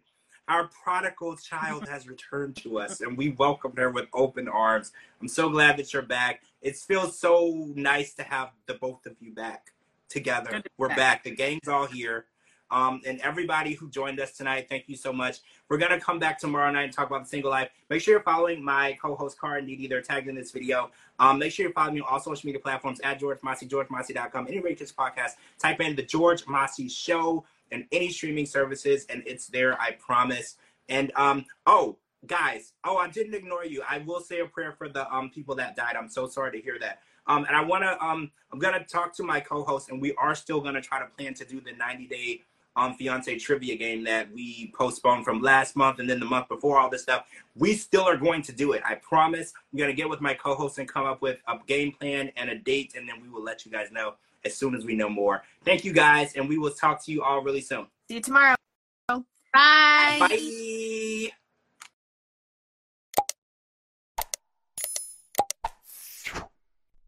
Speaker 1: Our prodigal child has returned to us, and we welcomed her with open arms. I'm so glad that you're back. It feels so nice to have the both of you back together.
Speaker 2: To
Speaker 1: We're
Speaker 2: back.
Speaker 1: The gang's all here. Um, and everybody who joined us tonight, thank you so much. We're gonna come back tomorrow night and talk about the single life. Make sure you're following my co-host Cara and DeeDee. They're tagged in this video. Um, make sure you're following me on all social media platforms at George Mossey, GeorgeMossey.com. Any Rachel's podcast, type in the George Mossey Show and any streaming services, and it's there. I promise. And um, oh, guys, oh, I didn't ignore you. I will say a prayer for the um people that died. I'm so sorry to hear that. Um, and I wanna um, I'm gonna talk to my co-host, and we are still gonna try to plan to do the 90 day um fiance trivia game that we postponed from last month and then the month before all this stuff. We still are going to do it. I promise. I'm gonna get with my co-host and come up with a game plan and a date, and then we will let you guys know as soon as we know more. Thank you guys, and we will talk to you all really soon.
Speaker 2: See you tomorrow.
Speaker 3: bye.
Speaker 1: Bye.